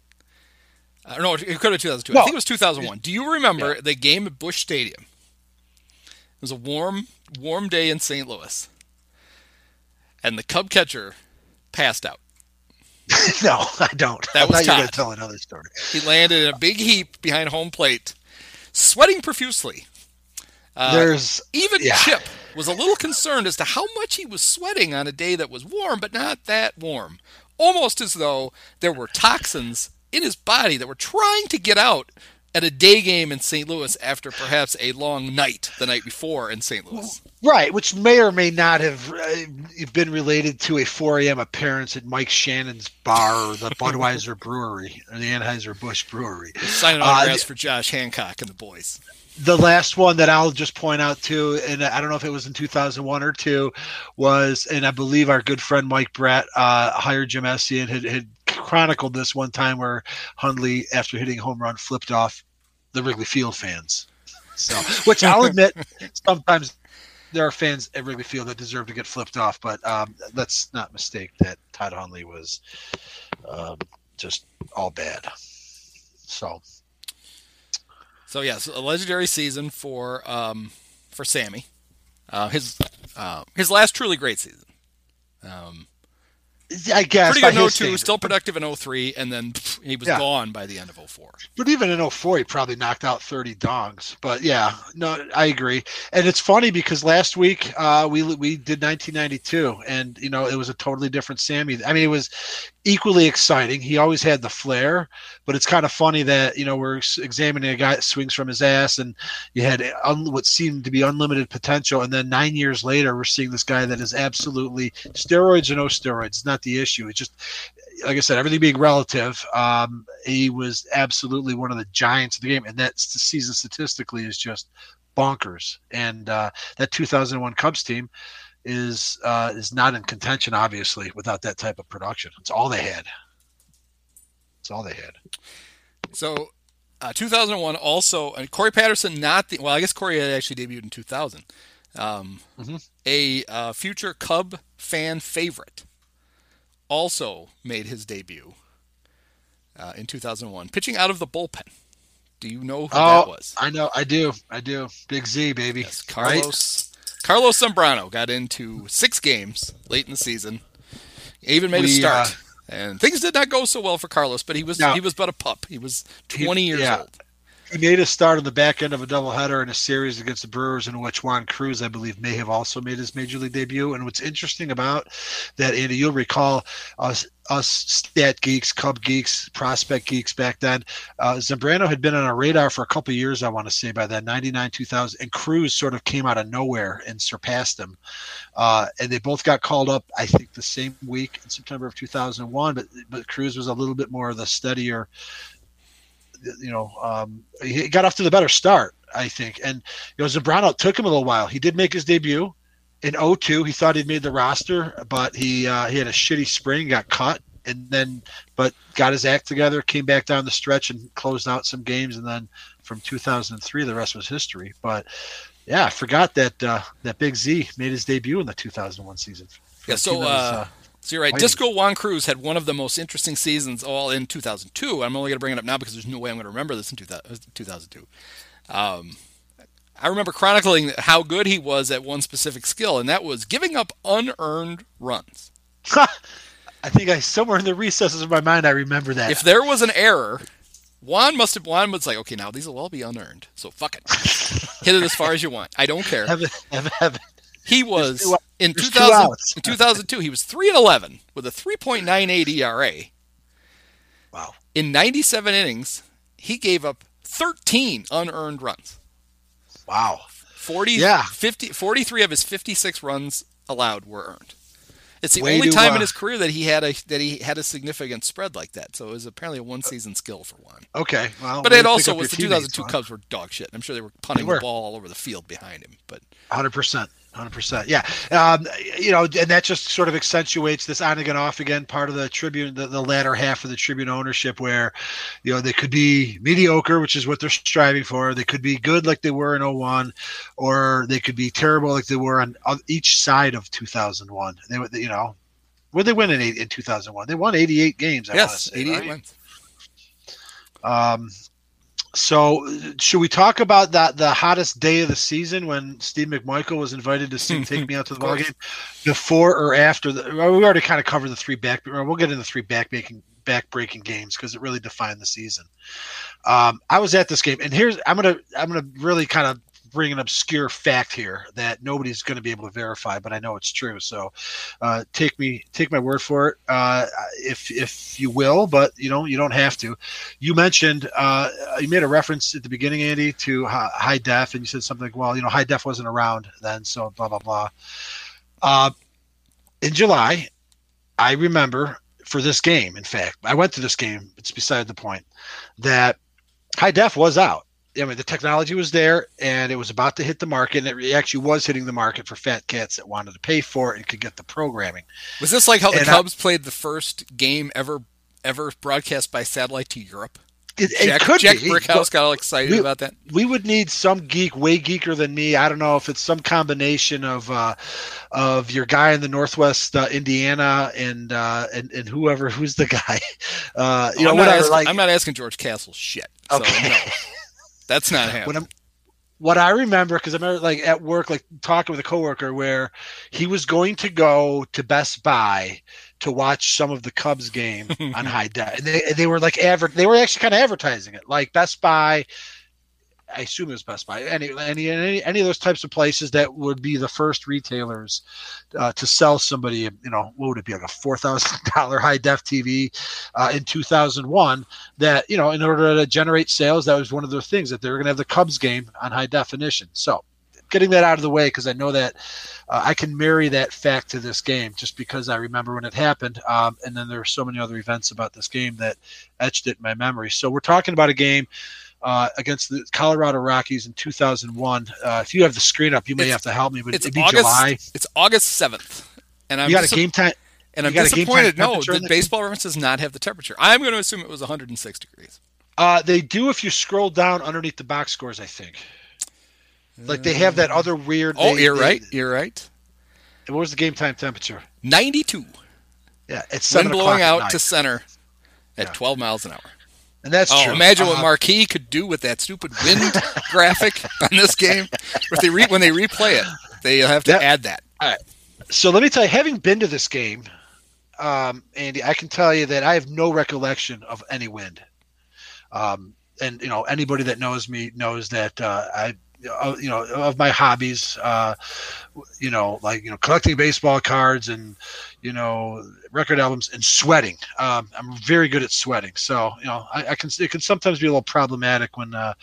I uh, don't know. It could have been 2002. Well, I think it was 2001. Do you remember yeah. the game at Busch Stadium? It was a warm, warm day in St. Louis and the Cub catcher passed out. no, I don't. That was Todd. going to tell another story. He landed in a big heap behind home plate, sweating profusely. Uh, There's even yeah. Chip was a little concerned as to how much he was sweating on a day that was warm, but not that warm. Almost as though there were toxins in his body that were trying to get out at a day game in St. Louis after perhaps a long night the night before in St. Louis. Right, which may or may not have uh, been related to a 4 a.m. appearance at Mike Shannon's bar or the Budweiser Brewery or the Anheuser-Busch Brewery. Signing autographs uh, for Josh Hancock and the boys. The last one that I'll just point out too, and I don't know if it was in 2001 or two, was, and I believe our good friend Mike Brett uh, hired Jim Essien had, had chronicled this one time where Hundley, after hitting a home run, flipped off the Wrigley Field fans. So, which I'll admit, sometimes there are fans at Wrigley Field that deserve to get flipped off, but um, let's not mistake that Todd Hundley was um, just all bad. So, so yes, a legendary season for um, for Sammy. Uh, his uh, his last truly great season. Um, I guess. Pretty good in 02, still productive in 03, and then pff, he was yeah. gone by the end of 04. But even in 04, he probably knocked out 30 dongs. But yeah, no, I agree. And it's funny because last week uh, we we did 1992, and you know it was a totally different Sammy. I mean, it was equally exciting. He always had the flair, but it's kind of funny that you know we're examining a guy that swings from his ass, and you had un- what seemed to be unlimited potential, and then nine years later we're seeing this guy that is absolutely steroids or no steroids. Not the issue. It's just like I said, everything being relative. Um, he was absolutely one of the giants of the game, and that season statistically is just bonkers. And uh, that 2001 Cubs team is uh, is not in contention, obviously, without that type of production. It's all they had. It's all they had. So, uh, 2001 also, and Corey Patterson, not the well, I guess Corey had actually debuted in 2000. Um, mm-hmm. A uh, future Cub fan favorite also made his debut uh, in 2001, pitching out of the bullpen. Do you know who oh, that was? I know, I do, I do. Big Z, baby. Yes, Carlos Carlos Zambrano got into six games late in the season. He even made we, a start. Uh, and things did not go so well for Carlos, but he was he was but a pup. He was 20 he, years yeah. old. He made a start on the back end of a doubleheader in a series against the Brewers, in which Juan Cruz, I believe, may have also made his major league debut. And what's interesting about that, Andy, you'll recall us, us stat geeks, Cub geeks, prospect geeks back then. Uh, Zambrano had been on our radar for a couple years, I want to say, by then, 99, 2000. And Cruz sort of came out of nowhere and surpassed him. Uh, and they both got called up, I think, the same week in September of 2001. But, but Cruz was a little bit more of the steadier you know, um, he got off to the better start, I think. And you know, Zambrano took him a little while. He did make his debut in 02. He thought he'd made the roster, but he uh, he had a shitty spring, got cut, and then but got his act together, came back down the stretch and closed out some games, and then from 2003, the rest was history. But yeah, I forgot that uh, that Big Z made his debut in the 2001 season. Yeah, so so you're right. Disco Juan Cruz had one of the most interesting seasons all in 2002. I'm only going to bring it up now because there's no way I'm going to remember this in 2002. Um, I remember chronicling how good he was at one specific skill, and that was giving up unearned runs. I think I somewhere in the recesses of my mind I remember that. If there was an error, Juan must have Juan was like, okay, now these will all be unearned, so fuck it, hit it as far as you want. I don't care. Heaven, heaven, heaven. He was in 2000, in 2002. He was three and 11 with a 3.98 ERA. Wow. In 97 innings, he gave up 13 unearned runs. Wow. 40, yeah. 50, 43 of his 56 runs allowed were earned. It's the Way only time uh, in his career that he had a that he had a significant spread like that. So it was apparently a one season skill for one. Okay, well, but it also was the 2002 Cubs were dog shit. I'm sure they were punting they were. the ball all over the field behind him. But 100 percent. Hundred percent, yeah. Um, you know, and that just sort of accentuates this on again, off again part of the Tribune, the, the latter half of the Tribune ownership, where you know they could be mediocre, which is what they're striving for. They could be good, like they were in 01, or they could be terrible, like they were on, on each side of 2001. They, would, you know, where they win in eight, in 2001? They won 88 games. I yes, say, 88 right? wins. Um, so, should we talk about that the hottest day of the season when Steve McMichael was invited to sing "Take Me Out to the Ball Game" before or after? The, we already kind of covered the three back. We'll get into the three back breaking back breaking games because it really defined the season. Um, I was at this game, and here's I'm gonna I'm gonna really kind of bring an obscure fact here that nobody's going to be able to verify, but I know it's true. So uh, take me take my word for it, uh, if if you will, but you know you don't have to. You mentioned uh, you made a reference at the beginning, Andy, to high def, and you said something like, "Well, you know, high def wasn't around then, so blah blah blah." Uh, in July, I remember for this game. In fact, I went to this game. It's beside the point that high def was out I mean, the technology was there and it was about to hit the market, and it actually was hitting the market for fat cats that wanted to pay for it and could get the programming. Was this like how the Cubs I, played the first game ever ever broadcast by satellite to Europe? It, Jack, it could Jack be. Brickhouse got all excited we, about that. We would need some geek way geeker than me. I don't know if it's some combination of uh, of your guy in the Northwest uh, Indiana and, uh, and and whoever who's the guy. Uh, you oh, know, I'm whatever. Asking, like, I'm not asking George Castle shit. So okay. No. That's not happening. What, what I remember, because I remember like at work, like talking with a coworker where he was going to go to Best Buy to watch some of the Cubs game on high def. And they, they were like adver- they were actually kind of advertising it. Like Best Buy I assume it was Best Buy, any any any, any of those types of places that would be the first retailers uh, to sell somebody, you know, what would it be like a four thousand dollar high def TV uh, in two thousand one? That you know, in order to generate sales, that was one of the things that they were going to have the Cubs game on high definition. So, getting that out of the way because I know that uh, I can marry that fact to this game just because I remember when it happened. Um, and then there are so many other events about this game that etched it in my memory. So we're talking about a game uh, against the Colorado Rockies in 2001. Uh, if you have the screen up, you may it's, have to help me. But it's it'd be August, July. It's August 7th, and I'm you got a game time. And I'm disappointed. No, the baseball reference does not have the temperature. I'm going to assume it was 106 degrees. Uh, they do if you scroll down underneath the box scores. I think. Like they have that other weird. Oh, they, you're they, right. You're right. What was the game time temperature? 92. Yeah, it's wind blowing out to center at yeah. 12 miles an hour. And that's oh, true. Imagine uh, what Marquee could do with that stupid wind graphic on this game. If they re- when they replay it, they have to that, add that. All right. So let me tell you, having been to this game, um, Andy, I can tell you that I have no recollection of any wind. Um, and you know anybody that knows me knows that uh, I you know of my hobbies uh, you know like you know collecting baseball cards and you know record albums and sweating. Um, i'm very good at sweating. So you know I, I, can it can sometimes be a little problematic when uh,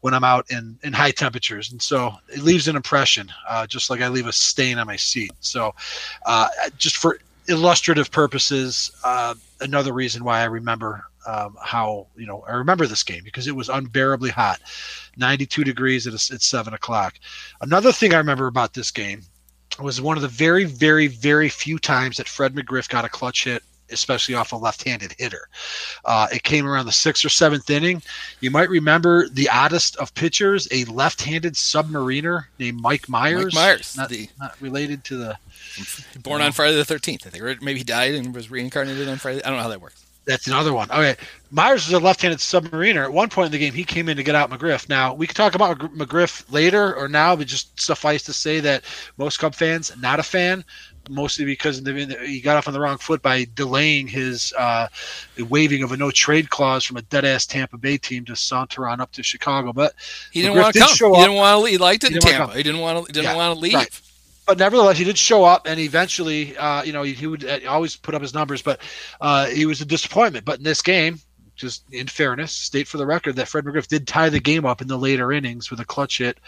when i'm out in in high temperatures. And so it leaves an impression uh, just like i leave a stain on my seat. So uh, just for illustrative purposes uh, another reason why i remember um, how you know I remember this game because it was unbearably hot, 92 degrees at, at seven o'clock. Another thing I remember about this game was one of the very, very, very few times that Fred McGriff got a clutch hit especially off a left-handed hitter. Uh, it came around the sixth or seventh inning. You might remember the oddest of pitchers, a left-handed submariner named Mike Myers. Mike Myers, not, the, not related to the born on Friday the Thirteenth. I think, or maybe he died and was reincarnated on Friday. I don't know how that works. That's another one. Okay, Myers is a left-handed submariner. At one point in the game, he came in to get out McGriff. Now we can talk about McGriff later or now, but just suffice to say that most Cub fans not a fan, mostly because he got off on the wrong foot by delaying his uh, waiving of a no trade clause from a dead ass Tampa Bay team to saunter on up to Chicago. But he didn't want to come. He didn't want to. He liked it he in Tampa. He didn't want to. Didn't want to leave. Right but nevertheless, he did show up, and eventually, uh, you know, he, he, would uh, always put up his numbers, but uh, he was a disappointment. But in this game, just in fairness, state for the record that Fred McGriff did tie the game up in the later innings with a clutch hit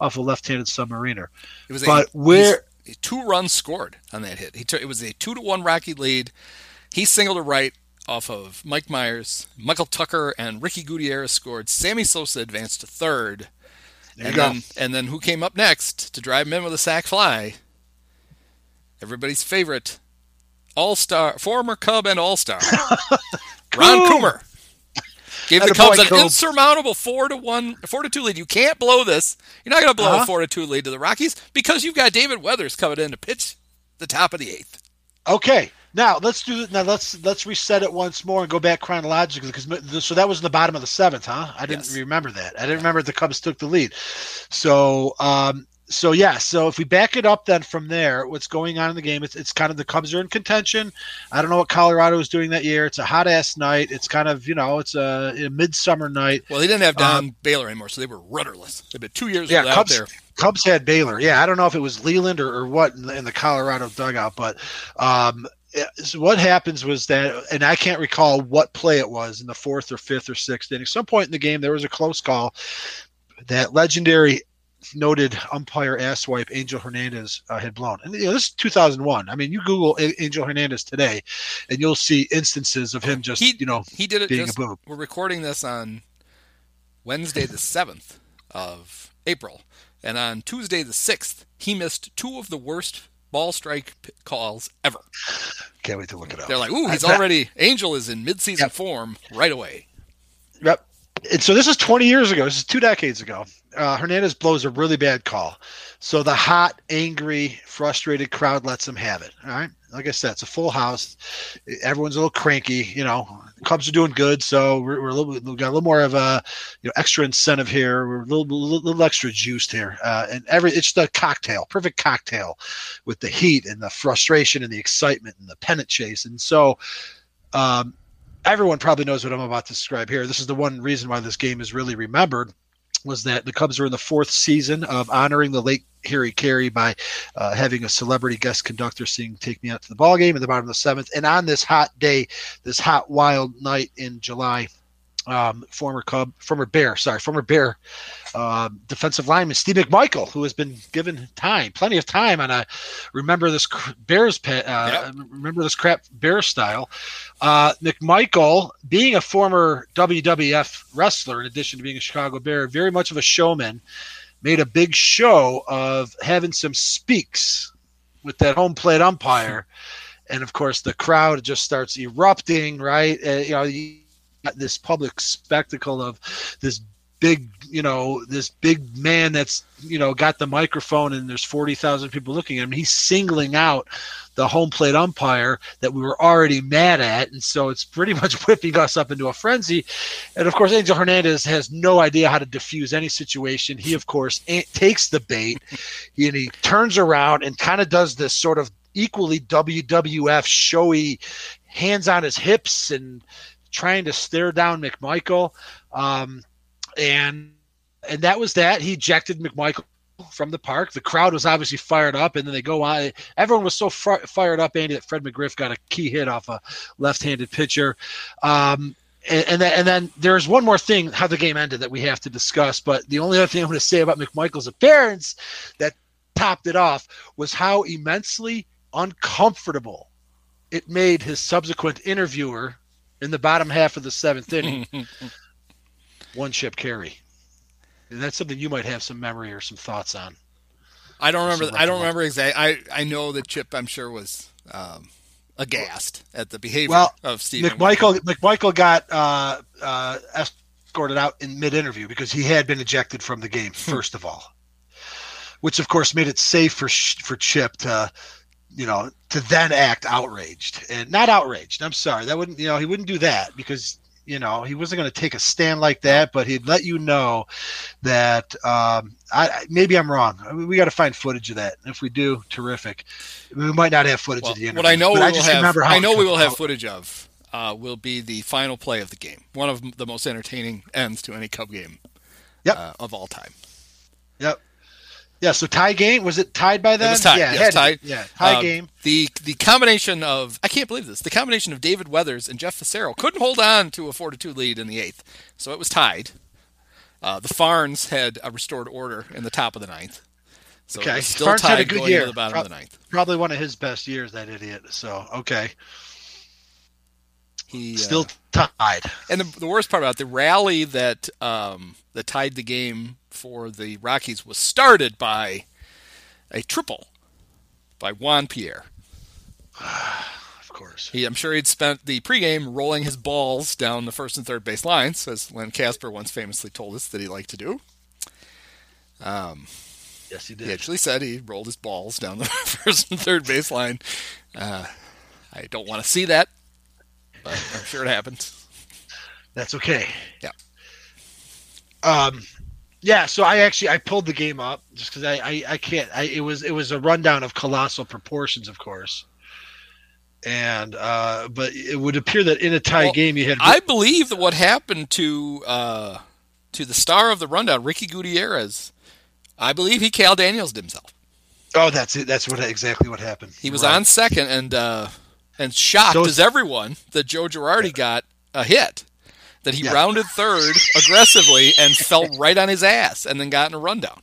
off a left-handed submariner. It was but a, where two runs scored on that hit. He took it was a two to one Rocky lead. He singled a right off of Mike Myers, Michael Tucker, and Ricky Gutierrez scored. Sammy Sosa advanced to third there and you go. Then, and then who came up next to drive him in with a sac fly? Everybody's favorite, All Star, former Cub and All Star, Ron Coomer. Gave the Cubs an insurmountable four to one, four to two lead. You can't blow this. You're not going to blow uh-huh. a four to two lead to the Rockies because you've got David Weathers coming in to pitch the top of the eighth. Okay, now let's do now. Let's let's reset it once more and go back chronologically because so that was in the bottom of the seventh, huh? I didn't yes. remember that. I didn't remember the Cubs took the lead. So um, so yeah, so if we back it up then from there, what's going on in the game? It's it's kind of the Cubs are in contention. I don't know what Colorado is doing that year. It's a hot ass night. It's kind of you know it's a, a midsummer night. Well, they didn't have Don um, Baylor anymore, so they were rudderless. They've been two years yeah, Cubs, there. Cubs had Baylor. Yeah, I don't know if it was Leyland or, or what in the, in the Colorado dugout, but um, so what happens was that, and I can't recall what play it was in the fourth or fifth or sixth inning. Some point in the game, there was a close call that legendary noted umpire asswipe Angel Hernandez uh, had blown. And you know, this is 2001. I mean, you Google a- Angel Hernandez today, and you'll see instances of him just, he, you know, he did it. Being just, a boob. We're recording this on Wednesday, the 7th of April. And on Tuesday, the 6th, he missed two of the worst ball strike calls ever. Can't wait to look it up. They're like, ooh, he's already Angel is in midseason yep. form right away. Yep. And so this is 20 years ago. This is two decades ago. Uh, Hernandez blows a really bad call. So the hot, angry, frustrated crowd lets him have it. All right. Like I said, it's a full house. Everyone's a little cranky. You know, Cubs are doing good, so we're, we're a little, we got a little more of a you know extra incentive here. We're a little, little, little extra juiced here, uh, and every it's the cocktail, perfect cocktail, with the heat and the frustration and the excitement and the pennant chase. And so, um, everyone probably knows what I'm about to describe here. This is the one reason why this game is really remembered was that the Cubs are in the fourth season of honoring the late Harry Caray by uh, having a celebrity guest conductor sing "Take Me Out to the Ball Game" at the bottom of the seventh. And on this hot day, this hot wild night in July, um, former Cub, former Bear, sorry, former Bear uh, defensive lineman Steve McMichael, who has been given time, plenty of time on a remember this Bears, uh, yep. remember this crap Bear style. Uh, McMichael, being a former WWF wrestler, in addition to being a Chicago Bear, very much of a showman, made a big show of having some speaks with that home plate umpire. And of course, the crowd just starts erupting, right? Uh, you know, this public spectacle of this big, you know, this big man that's, you know, got the microphone and there's 40,000 people looking at him. He's singling out the home plate umpire that we were already mad at. And so it's pretty much whipping us up into a frenzy. And of course, Angel Hernandez has no idea how to diffuse any situation. He, of course, takes the bait and he turns around and kind of does this sort of equally WWF showy hands on his hips and trying to stare down McMichael, um, and and that was that. He ejected McMichael from the park. The crowd was obviously fired up, and then they go on. Everyone was so fired up, Andy, that Fred McGriff got a key hit off a left-handed pitcher. Um, and, and, then, and then there's one more thing how the game ended that we have to discuss. But the only other thing I want to say about McMichael's appearance that topped it off was how immensely uncomfortable it made his subsequent interviewer in the bottom half of the seventh inning. one Chip Caray. And that's something you might have some memory or some thoughts on. I don't remember. I don't remember exactly. I I know that Chip. I'm sure was um, aghast at the behavior well, of Steve McMichael. McMichael got uh, uh, escorted out in mid-interview because he had been ejected from the game. Hmm. First of all, which of course made it safe for for Chip to, you know, to then act outraged and not outraged. I'm sorry, that wouldn't you know he wouldn't do that because you know he wasn't going to take a stand like that but he'd let you know that um, I, maybe i'm wrong. We got to find footage of that. If we do terrific. We might not have footage well, of the interview, what i know we I will have i know we will have footage of uh, will be the final play of the game. One of the most entertaining ends to any cub game yep. uh, of all time. Yep yeah, so tie game was it tied by then? It was tied. Yeah, yes, tied. Yeah, tie uh, game. The the combination of I can't believe this. The combination of David Weathers and Jeff Fassero couldn't hold on to a four to two lead in the eighth, so it was tied. Uh, the Farns had a restored order in the top of the ninth. So okay. still Farns tied had a good year. the bottom Pro- of the ninth. Probably one of his best years, that idiot. So okay. He still uh, tied. And the, the worst part about it, the rally that um, that tied the game for the Rockies was started by a triple by Juan Pierre. of course. He, I'm sure he'd spent the pregame rolling his balls down the first and third base lines, as Len Kasper once famously told us that he liked to do. Um, yes, he did. He actually said he rolled his balls down the first and third base line. Uh, I don't want to see that, but I'm sure it happened. That's okay. Yeah. Um, yeah, so I actually I pulled the game up just because I, I, I can't I it was it was a rundown of colossal proportions, of course, and uh, but it would appear that in a tie well, game you had. I believe that what happened to uh, to the star of the rundown, Ricky Gutierrez, I believe he Kal Daniels himself. Oh, that's it. That's what exactly what happened. He was right. on second and uh, and shocked so, as everyone that Joe Girardi got a hit that he yeah. rounded third aggressively and fell right on his ass and then got in a rundown.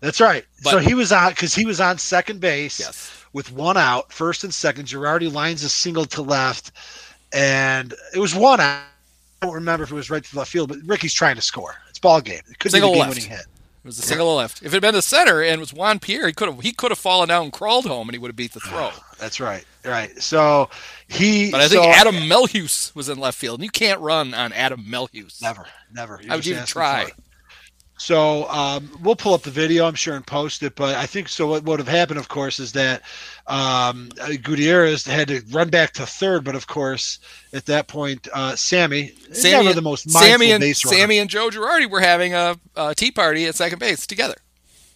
That's right. But, so he was on because he was on second base yes. with one out, first and second. Girardi lines a single to left, and it was one out. I don't remember if it was right to left field, but Ricky's trying to score. It's ball game. It could single be the game-winning hit. It was a single left. If it had been the center and it was Juan Pierre, he could have he could have fallen down and crawled home, and he would have beat the throw. Ah, that's right. Right. So he. But I think so, Adam Melhuse was in left field, and you can't run on Adam Melhuse. Never, never. You're I would even try. So um, we'll pull up the video, I'm sure, and post it. But I think so. What would have happened, of course, is that um, Gutierrez had to run back to third. But of course, at that point, uh, Sammy, Sammy never the most Sammy and Sammy and Joe Girardi were having a, a, tea party at second base together.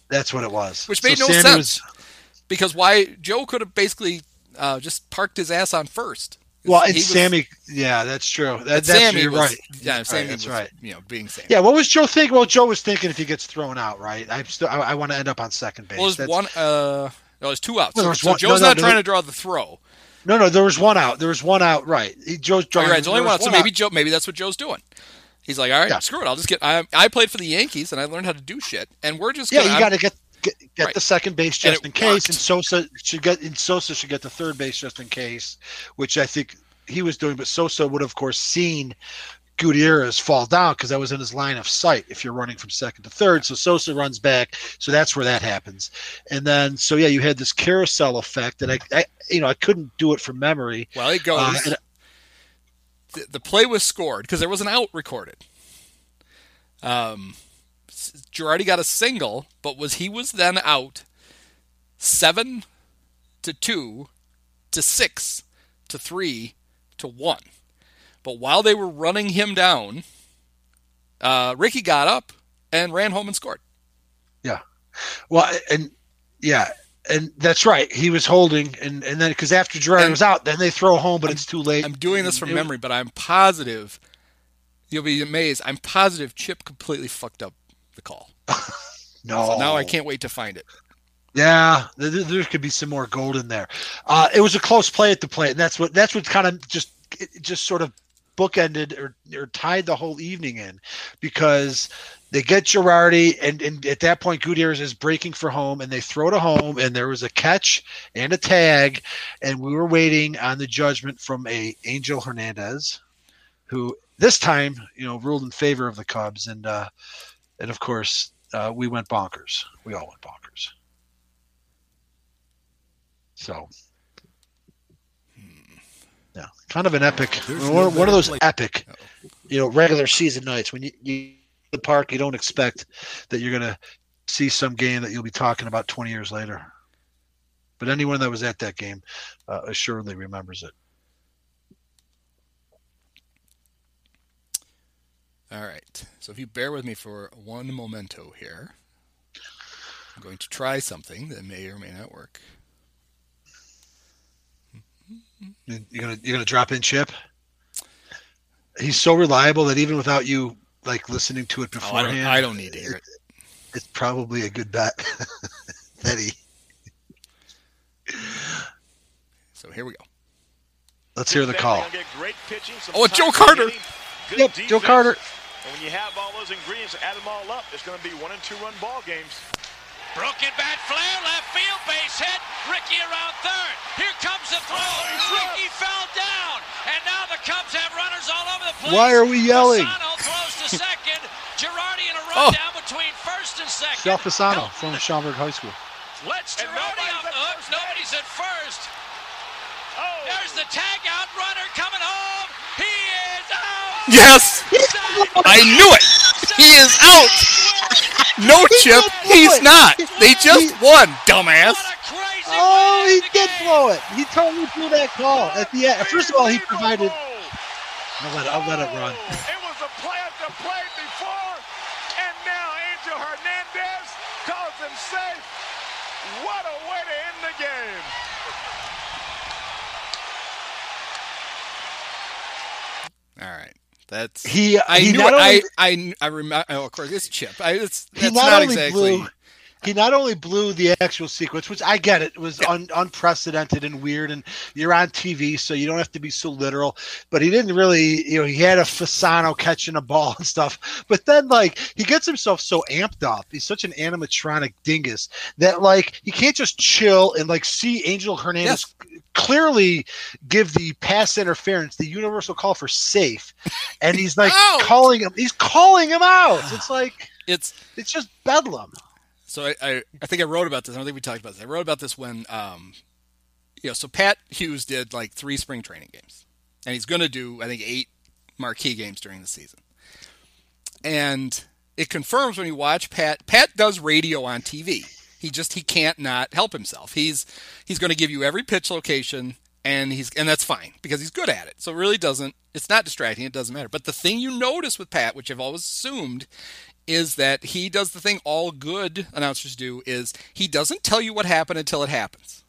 That's what it was. Which made so no Sammy sense. Was, because why Joe could have basically uh, just parked his ass on first. Well, it's was, Sammy. Yeah, that's true. That, that's Sammy was, right. Yeah, Sammy right, that's was, right. You know, being Sammy. Yeah, what was Joe thinking? Well, Joe was thinking if he gets thrown out, right? I'm still. I, I want to end up on second base. Well, there's one. Uh, no, there's two outs. so, so one, Joe's no, no, not trying to draw the throw. No, no, there was one out. There was one out. Right. He, Joe's drawing. Oh, right. There's only one out. So maybe Joe. Maybe that's what Joe's doing. He's like, all right, yeah. screw it. I'll just get. I, I played for the Yankees and I learned how to do shit. And we're just. Yeah, gonna, you got to get get, get right. the second base just in case, worked. and Sosa should get and Sosa should get the third base just in case, which I think he was doing. But Sosa would, of course, seen Gutierrez fall down because that was in his line of sight if you're running from second to third. So Sosa runs back, so that's where that happens. And then, so yeah, you had this carousel effect, and I, I you know, I couldn't do it from memory. Well, it goes. Uh, and, the, the play was scored because there was an out recorded. Um, Girardi got a single, but was he was then out seven to two to six to three to one. But while they were running him down, uh, Ricky got up and ran home and scored. Yeah. Well, and yeah, And that's right. He was holding, and, and then because after Girardi was out, then they throw home, but it's too late. I'm doing this from It- memory, but I'm positive. You'll be amazed. I'm positive Chip completely fucked up the call. No, So now I can't wait to find it. Yeah, there, there could be some more gold in there. Uh, it was a close play at the plate, and that's what that's what kind of just it just sort of bookended or, or tied the whole evening in because they get Girardi, and, and at that point Gutierrez is breaking for home, and they throw to home, and there was a catch and a tag, and we were waiting on the judgment from a Angel Hernandez, who this time you know ruled in favor of the Cubs, and uh, and of course uh, we went bonkers. We all went bonkers. So, yeah, kind of an epic. There's One, no one of those better epic, you know, regular season nights when you, you the park, you don't expect that you're gonna see some game that you'll be talking about 20 years later. But anyone that was at that game uh, assuredly remembers it. All right. So if you bear with me for one memento here, I'm going to try something that may or may not work. You're gonna you're gonna drop in Chip. He's so reliable that even without you like listening to it Oh, I, beforehand, don't, I don't need to hear it. it's probably a good bet that he. So here we go. Let's hear the call. gonna get great pitching, some Oh, it's Joe Carter. hitting, good Yep, Joe. Carter. And when you have all those ingredients, add them all up, it's going to be one and two run ball games. Broken bat flare, left field, base hit. Ricky around third. Here comes the throw. Ricky fell down. And now the Cubs have runners all over the place. Why are we yelling? Fasano throws to second. Girardi in a Oh. down between first and second. Sal Fasano Help. from Schaumburg High School. Let's Girardi nobody's off the hook. Nobody's at first. Oh, There's the tag out runner Yes! I knew it! He is out! No, Chip, he's not. They just won, dumbass. What a crazy Oh, he did game. blow it. He totally blew that call at the end. First of all, he provided. I'll let, it, I'll let it run. It was a play at the plate before, and now Angel Hernandez calls him safe. What a way to end the game. All right. That's He- I he knew it. I only- I I remember. Oh, of course, it's Chip. I, it's He that's not, not, only exactly. blew. He not only blew the actual sequence, which I get it was un, unprecedented and weird, and you're on TV, so you don't have to be so literal. But he didn't really, you know, he had a Fasano catching a ball and stuff. But then, like, he gets himself so amped up. He's such an animatronic dingus that, like, he can't just chill and like see Angel Hernandez clearly give the pass interference, the universal call for safe, and he's like calling him. He's calling him out. It's like It's it's just bedlam. So I, I I think I wrote about this. I don't think we talked about this. I wrote about this when um, you know, so Pat Hughes did like three spring training games, and he's going to do I think eight marquee games during the season, and it confirms when you watch Pat. Pat does radio on TV. He just he can't not help himself. He's he's going to give you every pitch location and he's and that's fine because he's good at it. So it really doesn't it's not distracting, it doesn't matter. But the thing you notice with Pat, which I've always assumed, is that he does the thing all good announcers do is he doesn't tell you what happened until it happens.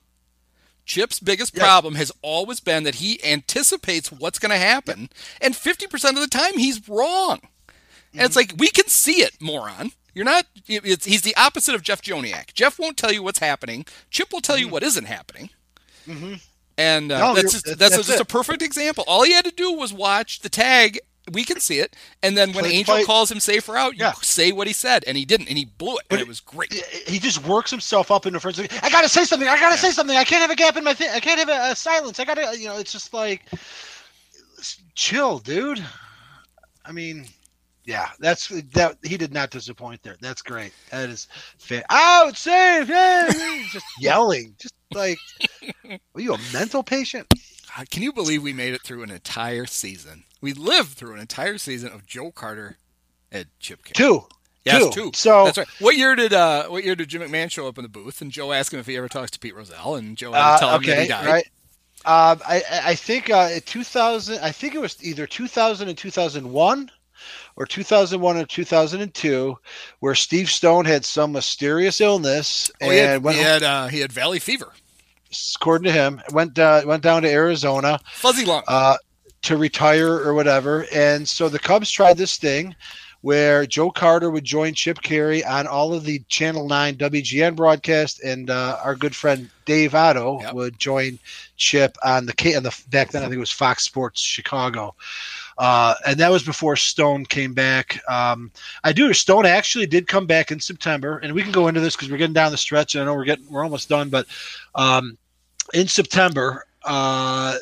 Chip's biggest problem has always been that he anticipates what's going to happen, and 50% of the time he's wrong. And it's mm-hmm. like, we can see it, moron. You're not, it's, he's the opposite of Jeff Joniak. Jeff won't tell you what's happening, Chip will tell you mm-hmm. what isn't happening. Mm-hmm. And uh, No, that's just, that's- that's, that's just it. a perfect example. All he had to do was watch the tag. We can see it. And then when Play- Angel calls him safer out, you Yeah. say what he said. And he didn't. And he blew it. And it was great. He just works himself up into first. I gotta say something. I gotta say something. I can't have a gap in my thing. I can't have a, a silence. I gotta, you know, it's just like, chill, dude. I mean, yeah, that's that. He did not disappoint there. That's great. That is fa- oh, out safe. Yeah, just yelling, just like, are you a mental patient? Can you believe we made it through an entire season? We lived through an entire season of Joe Carter and Chip Caray. Two. Yes, two. two. So that's right. What year did uh what year did Jim McMahon show up in the booth and Joe asked him if he ever talks to Pete Rozelle and Joe had Uh, to tell him that he died. right. Um, I I- think uh, 2000. I think it was either 2000 and 2001 or 2001 and 2002 where Steve Stone had some mysterious illness oh, and he had, he had, uh, he had valley fever. According to him, went uh, went down to Arizona, fuzzy lung, uh, to retire or whatever. And so the Cubs tried this thing where Joe Carter would join Chip Caray on all of the Channel 9 WGN broadcast, and uh, our good friend Dave Otto yep. would join Chip on the, on the back then I think it was Fox Sports Chicago. Uh, and that was before Stone came back. Um, I do. Stone actually did come back in September, and we can go into this because we're getting down the stretch, and I know we're getting we're almost done. But um, in September, uh,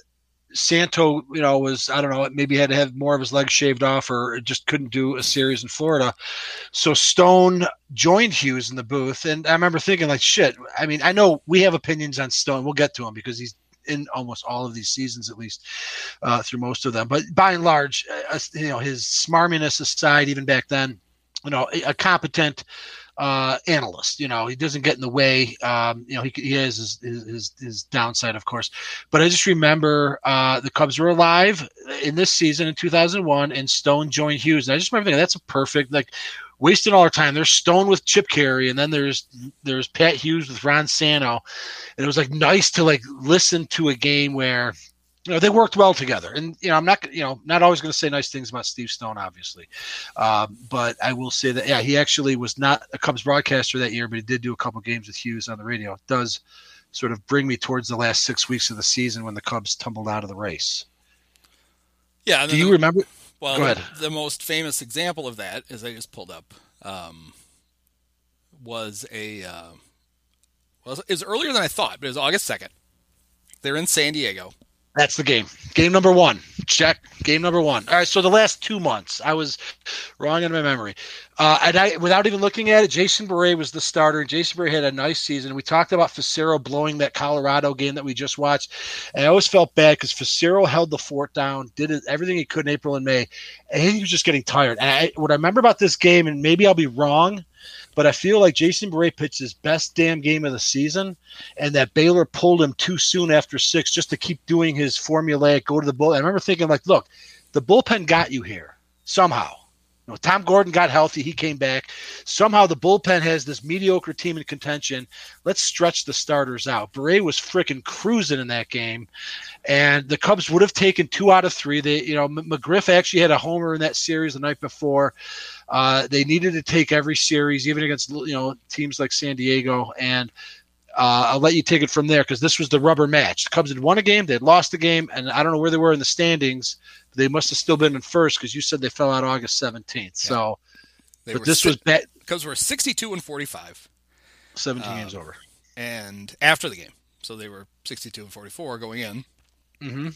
Santo, you know, was I don't know, maybe had to have more of his legs shaved off, or just couldn't do a series in Florida. So Stone joined Hughes in the booth, and I remember thinking, like, shit. I mean, I know we have opinions on Stone. We'll get to him because he's in almost all of these seasons, at least uh, through most of them. But by and large, uh, you know, his smarminess aside, even back then, you know, a competent uh, analyst. You know, he doesn't get in the way. Um, you know, he, he has his, his, his downside, of course. But I just remember uh, the Cubs were alive in this season in 2001, and Stone joined Hughes. And I just remember thinking that's a perfect like wasting all our time. There's Stone with Chip Caray, and then there's there's Pat Hughes with Ron Santo, and it was like nice to like listen to a game where you know they worked well together. And you know i'm not you know not always going to say nice things about steve stone obviously. Um, but i will say that yeah he actually was not a cubs broadcaster that year but he did do a couple games with hughes on the radio. It does sort of bring me towards the last six weeks of the season when the cubs tumbled out of the race. Yeah do you the, remember? Well Go ahead. The, the most famous example of that as i just pulled up um, was a uh, well it was earlier than i thought but it was august 2nd they're in san diego that's the game. Game number one. Check. Game number one. All right. So the last two months, I was wrong in my memory. Uh, and I, without even looking at it, Jason Bere was the starter, and Jason Bere had a nice season. We talked about Fassero blowing that Colorado game that we just watched, and I always felt bad because Fassero held the fort down, did everything he could in April and May, and he was just getting tired. And I, what I remember about this game, and maybe I'll be wrong, but I feel like Jason Bere pitched his best damn game of the season, and that Baylor pulled him too soon after six just to keep doing his formulaic go to the bull. I remember thinking, like, look, the bullpen got you here somehow. You know, Tom Gordon got healthy. He came back. Somehow the bullpen has this mediocre team in contention. Let's stretch the starters out. Bere was freaking cruising in that game, and the Cubs would have taken two out of three. They, you know, McGriff actually had a homer in that series the night before. Uh, they needed to take every series, even against you know teams like San Diego, and uh, I'll let you take it from there because this was the rubber match. The Cubs had won a game, they had lost a game, and I don't know where they were in the standings. They must have still been in first because you said they fell out August seventeenth. Yeah. So, they but this si- was bad. Cubs were sixty-two and forty-five. Seventeen games over, and after the game, so they were sixty-two and forty-four going in. Mm-hmm.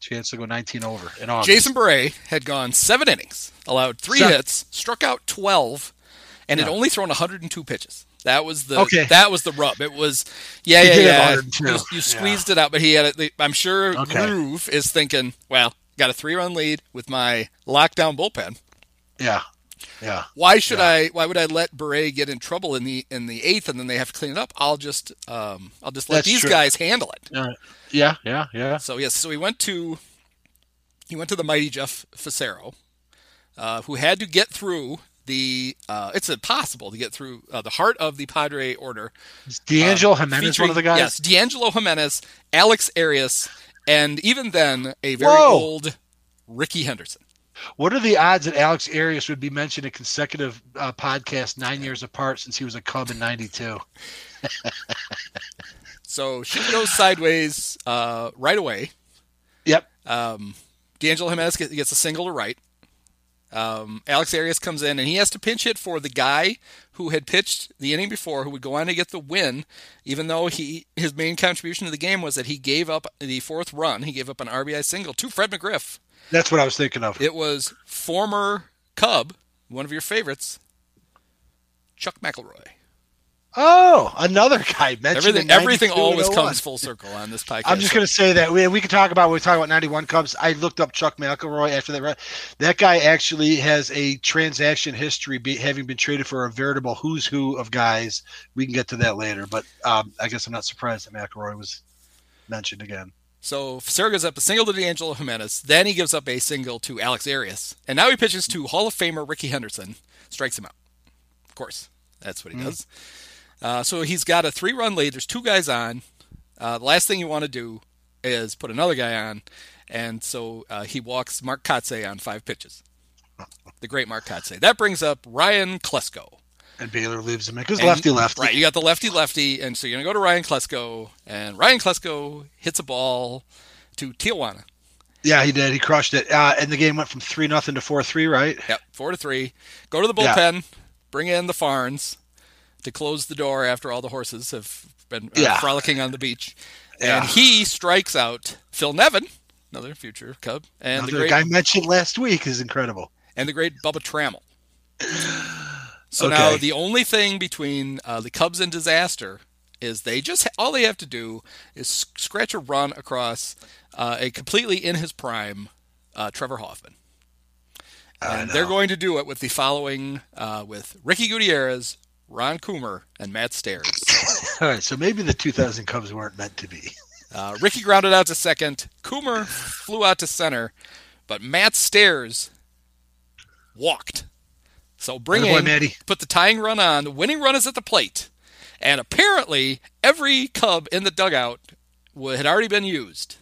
Chance to go 19 over in August. Jason Bere had gone seven innings, allowed three seven. hits, struck out 12, and yeah. had only thrown 102 pitches. That was the okay. that was the rub. It was yeah he yeah yeah. You, you, squeezed yeah. it out, but he had it. I'm sure okay. Groove is thinking, well, got a three run lead with my lockdown bullpen. Yeah, yeah. Why should yeah. I? Why would I let Bere get in trouble in the in the eighth, and then they have to clean it up? I'll just um I'll just let That's these true. guys handle it. Uh, yeah, yeah, yeah. So yes, so he went to he went to the mighty Jeff Fassero, uh, who had to get through the. Uh, it's impossible to get through uh, the heart of the Padre order. Is D'Angelo um, Jimenez one of the guys? Yes, D'Angelo Jimenez, Alex Arias, and even then a very Whoa. old Rickey Henderson. What are the odds that Alex Arias would be mentioned in consecutive uh, podcasts nine years apart since he was a Cub in '92? so she goes sideways uh, right away. Yep. Um, D'Angelo Jimenez gets a single to right. Um, Alex Arias comes in and he has to pinch hit for the guy who had pitched the inning before, who would go on to get the win, even though he his main contribution to the game was that he gave up the fourth run. He gave up an RBI single to Fred McGriff. That's what I was thinking of. It was former Cub, one of your favorites, Chuck McElroy. Oh, another guy mentioned everything. Everything always comes full circle on this podcast. I'm just going to say that we, we can talk about when we talk about 91 Cubs. I looked up Chuck McElroy after that. That guy actually has a transaction history, be, having been traded for a veritable who's who of guys. We can get to that later, but um, I guess I'm not surprised that McElroy was mentioned again. So Fassero gives up a single to D'Angelo Jimenez. Then he gives up a single to Alex Arias. And now he pitches to Hall of Famer Rickey Henderson. Strikes him out. Of course. That's what he does. Uh, so he's got a three run lead. There's two guys on. Uh, the last thing you want to do is put another guy on. And so uh, he walks Mark Kotsay on five pitches. The great Mark Kotsay. That brings up Ryan Klesko. And Baylor leaves him because lefty lefty. Right, you got the lefty lefty, and so you're gonna go to Ryan Klesko, and Ryan Klesko hits a ball to Tijuana. Yeah, he did. He crushed it. Uh, and the game went from three nothing to four three. Right. Yep, four to three. Go to the Yeah. bullpen, bring in the Farns to close the door after all the horses have been uh, Yeah. frolicking on the beach, Yeah. and he strikes out Phil Nevin, another future Cub, and the great guy mentioned last week is incredible. and the great Bubba Trammell. So Okay. now the only thing between uh, the Cubs and disaster is they just all they have to do is scratch a run across uh, a completely in his prime uh, Trevor Hoffman, and they're going to do it with the following uh, with Ricky Gutierrez, Ron Coomer, and Matt Stairs. All right, so maybe the 2000 Cubs weren't meant to be. Uh, Ricky grounded out to second. Coomer flew out to center, but Matt Stairs walked. So Attaboy, Matty. put the tying run on. The winning run is at the plate, and apparently every Cub in the dugout had already been used.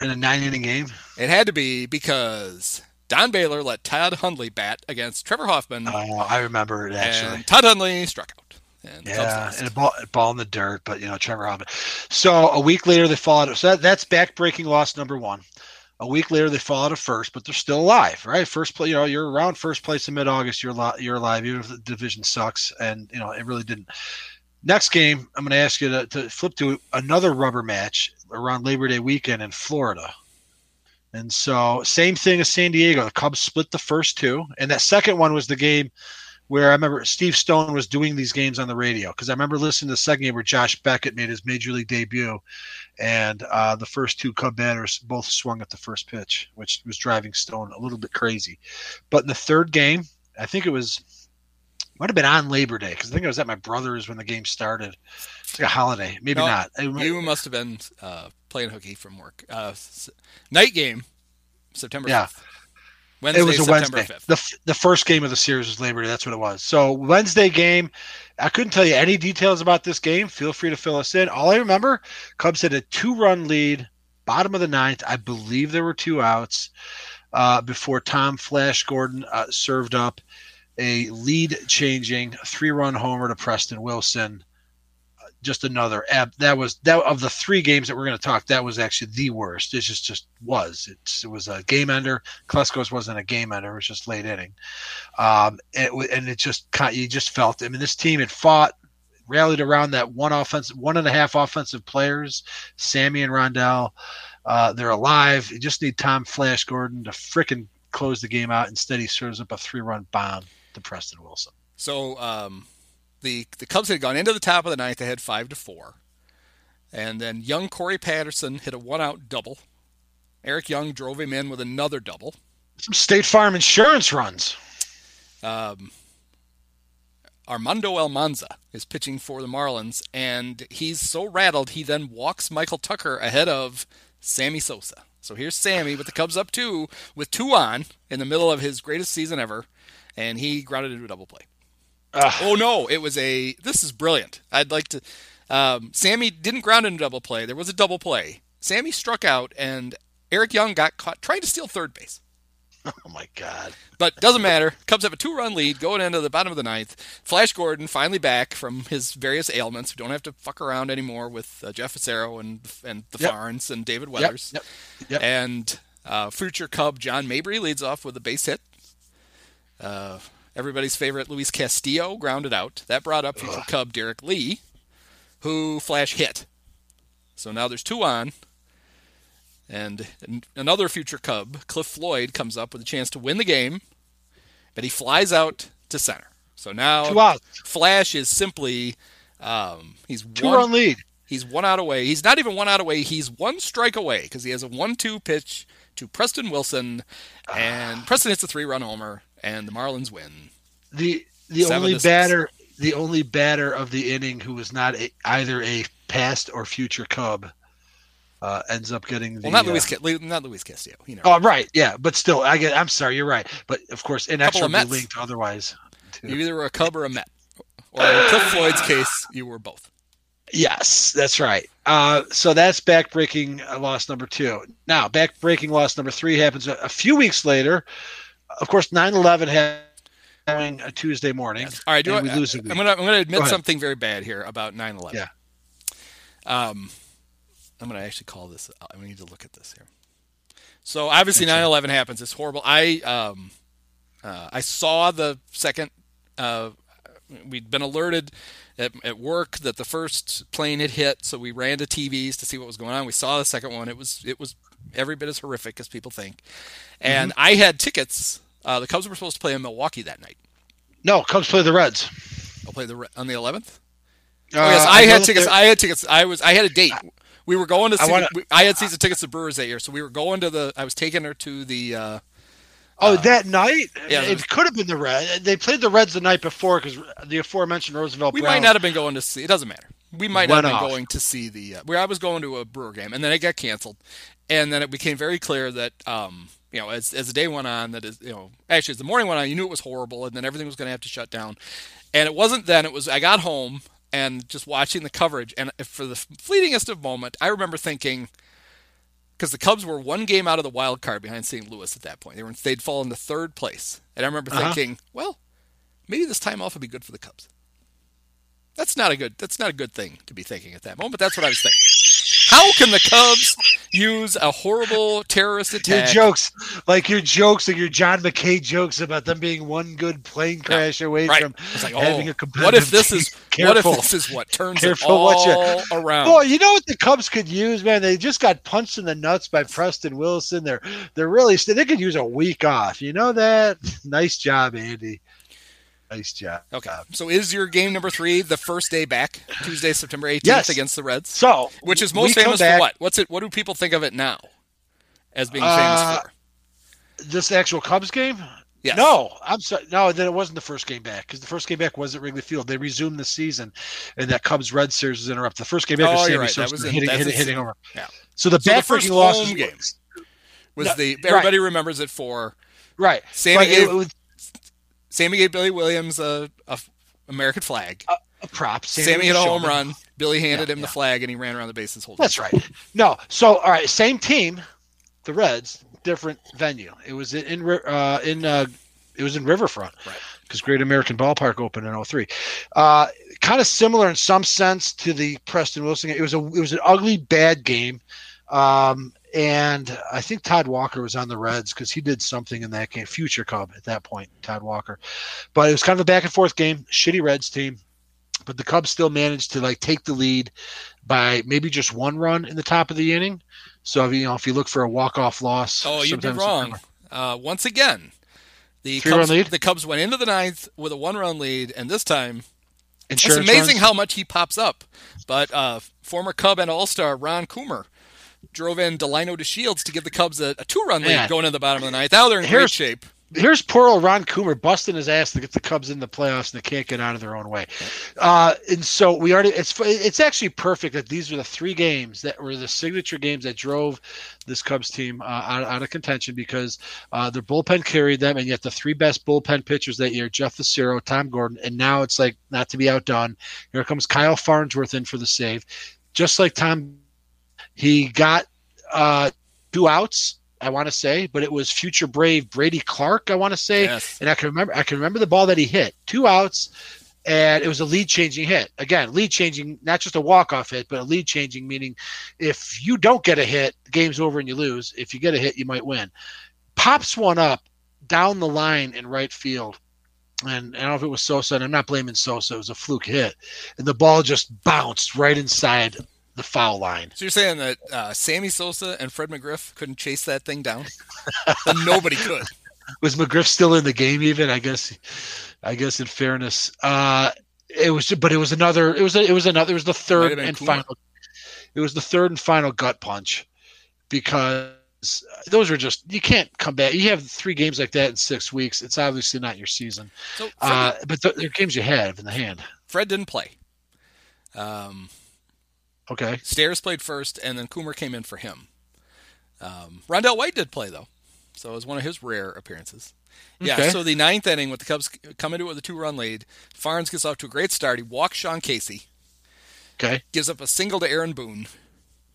In a nine inning game. It had to be because Don Baylor let Todd Hundley bat against Trevor Hoffman, Oh, I remember it actually. Todd Hundley struck out. And Yeah, and a ball, a ball in the dirt, but you know Trevor Hoffman. So a week later they fall out. So that, that's back-breaking loss number one. A week later they fall out of first, but they're still alive, right? First place, you know, you're around first place in mid-August. You're li- you're alive, even if the division sucks, and you know it really didn't. Next game, I'm going to ask you to, to flip to another rubber match around Labor Day weekend in Florida. And so, same thing as San Diego. The Cubs split the first two, and that second one was the game where I remember Steve Stone was doing these games on the radio because I remember listening to the second game where Josh Beckett made his major league debut, and uh, the first two Cub batters both swung at the first pitch, which was driving Stone a little bit crazy. But in the third game, I think it was might have been on Labor Day because I think I was at my brother's when the game started. It's like a holiday, maybe No, not. Remember- You must have been uh, playing hooky from work. Uh, night game, September. Yeah. 5th. Wednesday, it was a September Wednesday. 5th. The, the first game of the series was Labor Day. That's what it was. So Wednesday game, I couldn't tell you any details about this game. Feel free to fill us in. All I remember, Cubs had a two-run lead, bottom of the ninth. I believe there were two outs uh, before Tom Flash Gordon uh, served up a lead-changing three-run homer to Preston Wilson. Uh, Just another ab. That was that of the three games that we're going to talk. That was actually the worst. It just just was. It was a game ender. Klesko's wasn't a game ender; it was just late inning. Um, and it, and it just you just felt. I mean, this team had fought, rallied around that one offensive, one and a half offensive players, Sammy and Rondell. Uh, they're alive. You just need Tom Flash Gordon to frickin' close the game out. Instead, he serves up a three-run bomb to Preston Wilson. So um, the the Cubs had gone into the top of the ninth. They had five to four, and then young Corey Patterson hit a one-out double. Eric Young drove him in with another double. Some State Farm insurance runs. Um, Armando Almanza is pitching for the Marlins, and he's so rattled he then walks Michael Tucker ahead of Sammy Sosa. So here's Sammy with the Cubs up two, with two on in the middle of his greatest season ever, and he grounded into a double play. Ugh. Oh no, it was a. This is brilliant. I'd like to. Um, Sammy didn't ground into a double play. There was a double play. Sammy struck out, and Eric Young got caught trying to steal third base. Oh my God. But doesn't matter. Cubs have a two-run lead going into the bottom of the ninth. Flash Gordon finally back from his various ailments. We don't have to fuck around anymore with uh, Jeff Fassero and and the Yep. Farns and David Weathers. Yep. Yep. And uh, future Cub John Mabry leads off with a base hit. Uh, everybody's favorite Luis Castillo grounded out. That brought up future Cub Derrek Lee, who Flash hit. So now there's two on. And another future Cub, Cliff Floyd, comes up with a chance to win the game, but he flies out to center. So now. Flash is simply um, he's Two one, run lead. He's one out away. He's not even one out away. He's one strike away because he has a one-two pitch to Preston Wilson, and Preston hits a three-run homer, and the Marlins win. the the Seven only to six. batter the only batter of the inning who was not a, either a past or future Cub uh, ends up getting the. Well, not uh, Luis, Ca- not Luis Castillo. You know, Oh, right, yeah, but still, I get. I'm sorry, you're right, but of course, inexorably linked otherwise. you either were a Cub or a Met, or in Cliff Floyd's case, you were both. Yes, that's right. Uh, so that's backbreaking uh, loss number two. Now, backbreaking loss number three happens a, a few weeks later. Of course, 9/11 happening a Tuesday morning. Yes. All right, do I, we lose I'm gonna I'm gonna admit Go something very bad here about 9/11. Yeah. Um, I'm gonna actually call this. I need to look at this here. So obviously 9/11 happens. It's horrible. I um, uh, I saw the second. Uh, we'd been alerted at, at work that the first plane had hit, so we ran to TVs to see what was going on. We saw the second one. It was it was every bit as horrific as people think. And Mm-hmm. I had tickets. Uh, the Cubs were supposed to play in Milwaukee that night. No, Cubs play the Reds. I'll play the on the 11th. Uh, Oh yes, I, know had tickets. they're- I had tickets. I was. I had a date. We were going to I see. wanna- we- I had season tickets to Brewers that year, so we were going to the. I was taking her to the. Uh, Oh, that night? yeah, it was- could have been the Reds. They played the Reds the night before because the aforementioned Roosevelt. we Brown might not have been going to see. It doesn't matter. We might not have been off. going to see the. Uh, where I was going to a Brewer game, and then it got canceled, and then it became very clear that. Um, you know, as, as the day went on, that is, you know, actually as the morning went on, you knew it was horrible, and then everything was going to have to shut down. And it wasn't then; it was I got home and just watching the coverage, and for the fleetingest of moment, I remember thinking, because the Cubs were one game out of the wild card behind St. Louis at that point. They were they'd fallen to third place, and I remember Uh-huh. thinking, well, maybe this time off would be good for the Cubs. That's not a good. That's not a good thing to be thinking at that moment. But that's what I was thinking. How can the Cubs use a horrible terrorist Your attack? jokes, like your jokes, like your John McKay jokes about them being one good plane crash away right. from like, having oh, a competitive. what if this team. is Careful. what if this is what turns Careful it all you- around? Boy, you know what the Cubs could use, man? They just got punched in the nuts by Preston Wilson. They're they're really they could use a week off. You know that? Nice job, Andy. Nice job. Okay, so is your game number three the first day back, Tuesday, September eighteenth, Yes. against the Reds? So, Which is most famous back- for what? What's it? What do people think of it now as being Uh, famous for? This actual Cubs game? Yes. No, I'm sorry. No, then it wasn't the first game back because the first game back was at Wrigley Field. They resumed the season, and that Cubs Red series was interrupted. The first game back Oh, was Sammy right. That Sosa was in- hitting, hitting, hitting over. yeah. So the So the backbreaking loss home was- game Was No, the right. everybody remembers it for right? Sammy But it gave- was Sammy gave Billy Williams a American flag. a prop. Sammy hit a home run. Billy handed Yeah, him the flag, and he ran around the bases holding. That's it. right. No, so all right, same team, the Reds, different venue. It was in uh, in uh, it was in Riverfront, Right. Because Great American Ballpark opened in 03. Uh, kind of similar in some sense to the Preston Wilson. game. It was a it was an ugly, bad game. Um, and I think Todd Walker was on the Reds because he did something in that game. Future Cub at that point, Todd Walker. But it was kind of a back and forth game. Shitty Reds team, but the Cubs still managed to like take the lead by maybe just one run in the top of the inning. So if you know if you look for a walk off loss, Oh, you'd be wrong. Uh, once again, the Three-run Cubs, the Cubs went into the ninth with a one-run lead, and this time it's amazing runs? how much he pops up. But uh, former Cub and All-Star Ron Coomer drove in Delino DeShields to give the Cubs a, a two-run lead Man. going in the bottom of the ninth. Now they're in great shape. here's poor old Ron Coomer busting his ass to get the Cubs in the playoffs, and they can't get out of their own way. Uh, and so we already it's it's actually perfect that these are the three games that were the signature games that drove this Cubs team uh, out, out of contention because uh, their bullpen carried them, and yet the three best bullpen pitchers that year, Jeff Fassero, Tom Gordon, and now it's like not to be outdone. Here comes Kyle Farnsworth in for the save, just like Tom. He got uh, two outs. I want to say, but it was future brave Brady Clark. I want to say, Yes. and I can remember. I can remember the ball that he hit, two outs, and it was a lead changing hit. Again, lead changing, not just a walk off hit, but a lead changing meaning if you don't get a hit, the game's over and you lose. If you get a hit, you might win. Pops one up down the line in right field. And I don't know if it was Sosa, and I'm not blaming Sosa. It was a fluke hit, and the ball just bounced right inside the foul line. So you're saying that uh, Sammy Sosa and Fred McGriff couldn't chase that thing down? Nobody could. was McGriff still in the game even i guess i guess in fairness uh it was but it was another it was a, it was another it was the third and Coomer. final it was the third and final gut punch because those were just you can't come back you have three games like that in six weeks it's obviously not your season So Fred, uh but th- they're games you have in the hand Fred didn't play. Um, Okay. Stairs played first, and then Coomer came in for him. Um, Rondell White did play though, so it was one of his rare appearances. Yeah. Okay. So the ninth inning, with the Cubs coming to it with a two-run lead, Farnes gets off to a great start. He walks Sean Casey, Okay. gives up a single to Aaron Boone,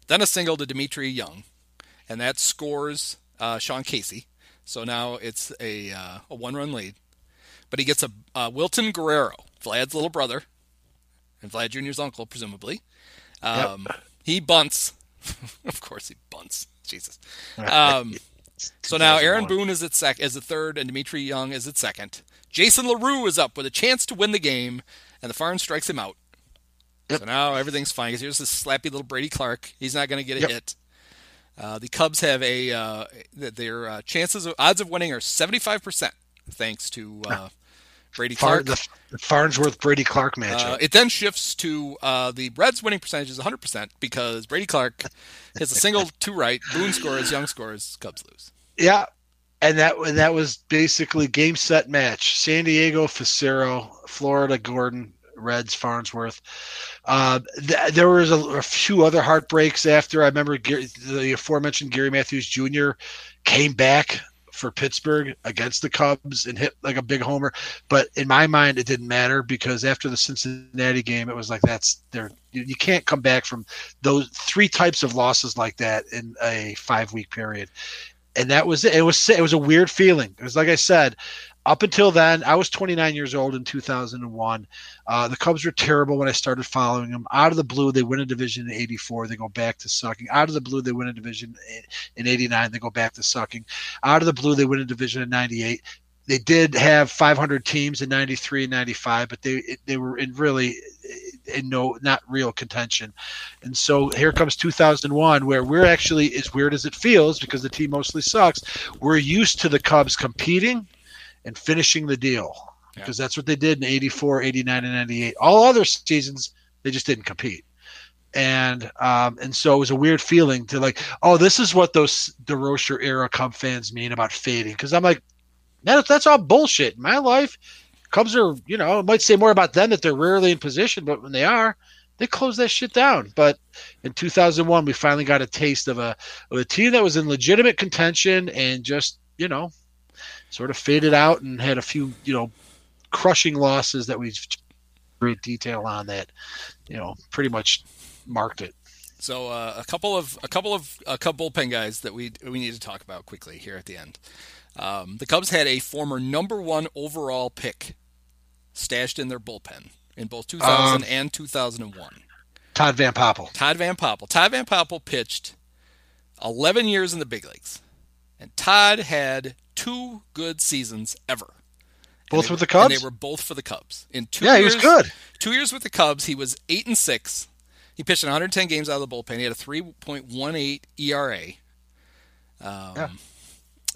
then a single to Dmitri Young, and that scores uh, Sean Casey. So now it's a uh, a one-run lead. But he gets a uh, Wilton Guerrero, Vlad's little brother, and Vlad Jr.'s uncle, presumably. Um, He bunts. of course, he bunts. Jesus. Um, so now Aaron Boone is at sec as the third, and Dmitri Young is at second. Jason LaRue is up with a chance to win the game, and the Farn strikes him out. Yep. So now everything's fine because here's this slappy little Brady Clark. He's not going to get a Yep. hit. Uh, the Cubs have a uh, their uh, chances of odds of winning are 75 percent thanks to uh, Brady Far, Clark. the, the Farnsworth Brady Clark matchup. Uh, it then shifts to uh, the Reds' winning percentage is 100% because Brady Clark hits a single to right, Boone scores, Young scores, Cubs lose. yeah. And that and that was basically game set match. San Diego, Fassero, Florida, Gordon, Reds, Farnsworth. Uh, th- there was a, a few other heartbreaks after. I remember Gary, the aforementioned Gary Matthews Jr. came back for Pittsburgh against the Cubs and hit like a big homer. But in my mind, it didn't matter because after the Cincinnati game, it was like that's there. You, can't come back from those three types of losses like that in a five week period. And that was it. It was it was a weird feeling. It was like I said, up until then, I was 29 years old in 2001. Uh, the Cubs were terrible when I started following them. Out of the blue, they win a division in '84. They go back to sucking. Out of the blue, they win a division in '89. They go back to sucking. Out of the blue, they win a division in '98. They did have 500 teams in '93 and '95, but they they were in really in no not real contention. And so here comes 2001, where we're actually as weird as it feels because the team mostly sucks. We're used to the Cubs competing and finishing the deal because that's what they did in 84, 89, and 98. All other seasons, they just didn't compete. And um, and so it was a weird feeling to like, oh, this is what those Durocher era Cub fans mean about fading. Because I'm like, that, that's all bullshit. In my life, Cubs are, you know, it might say more about them that they're rarely in position, but when they are, they close that shit down. But in 2001, we finally got a taste of a of a team that was in legitimate contention and just, you know, sort of faded out and had a few, you know, crushing losses that we've great detail on that, you know, pretty much marked it. So uh, a couple of a couple of a couple bullpen guys that we we need to talk about quickly here at the end. Um, the Cubs had a former number one overall pick stashed in their bullpen in both 2000 Um, and 2001. Todd Van Poppel. Todd Van Poppel. Todd Van Poppel pitched 11 years in the big leagues, and Todd had two good seasons ever. Both they- with the Cubs? And they were both for the Cubs. In two Yeah, he years, was good. Two years with the Cubs, he was eight and six. He pitched in 110 games out of the bullpen. He had a 3.18 ERA. Um, Yeah.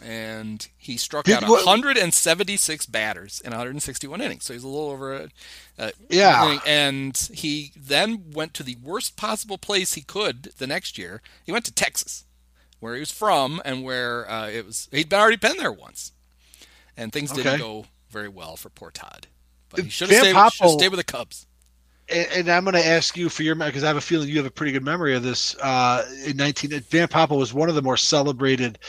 And he struck Did- out what- 176 batters in 161 innings. So he's a little over a, a Yeah. inning. And he then went to the worst possible place he could the next year. He went to Texas, where he was from, and where uh, it was. He'd been already been there once, and things didn't go very well for poor Todd. But he should have stayed, stayed with the Cubs. and, and I'm going to ask you for your because I have a feeling you have a pretty good memory of this. Uh, in 19, Van Poppel was one of the more celebrated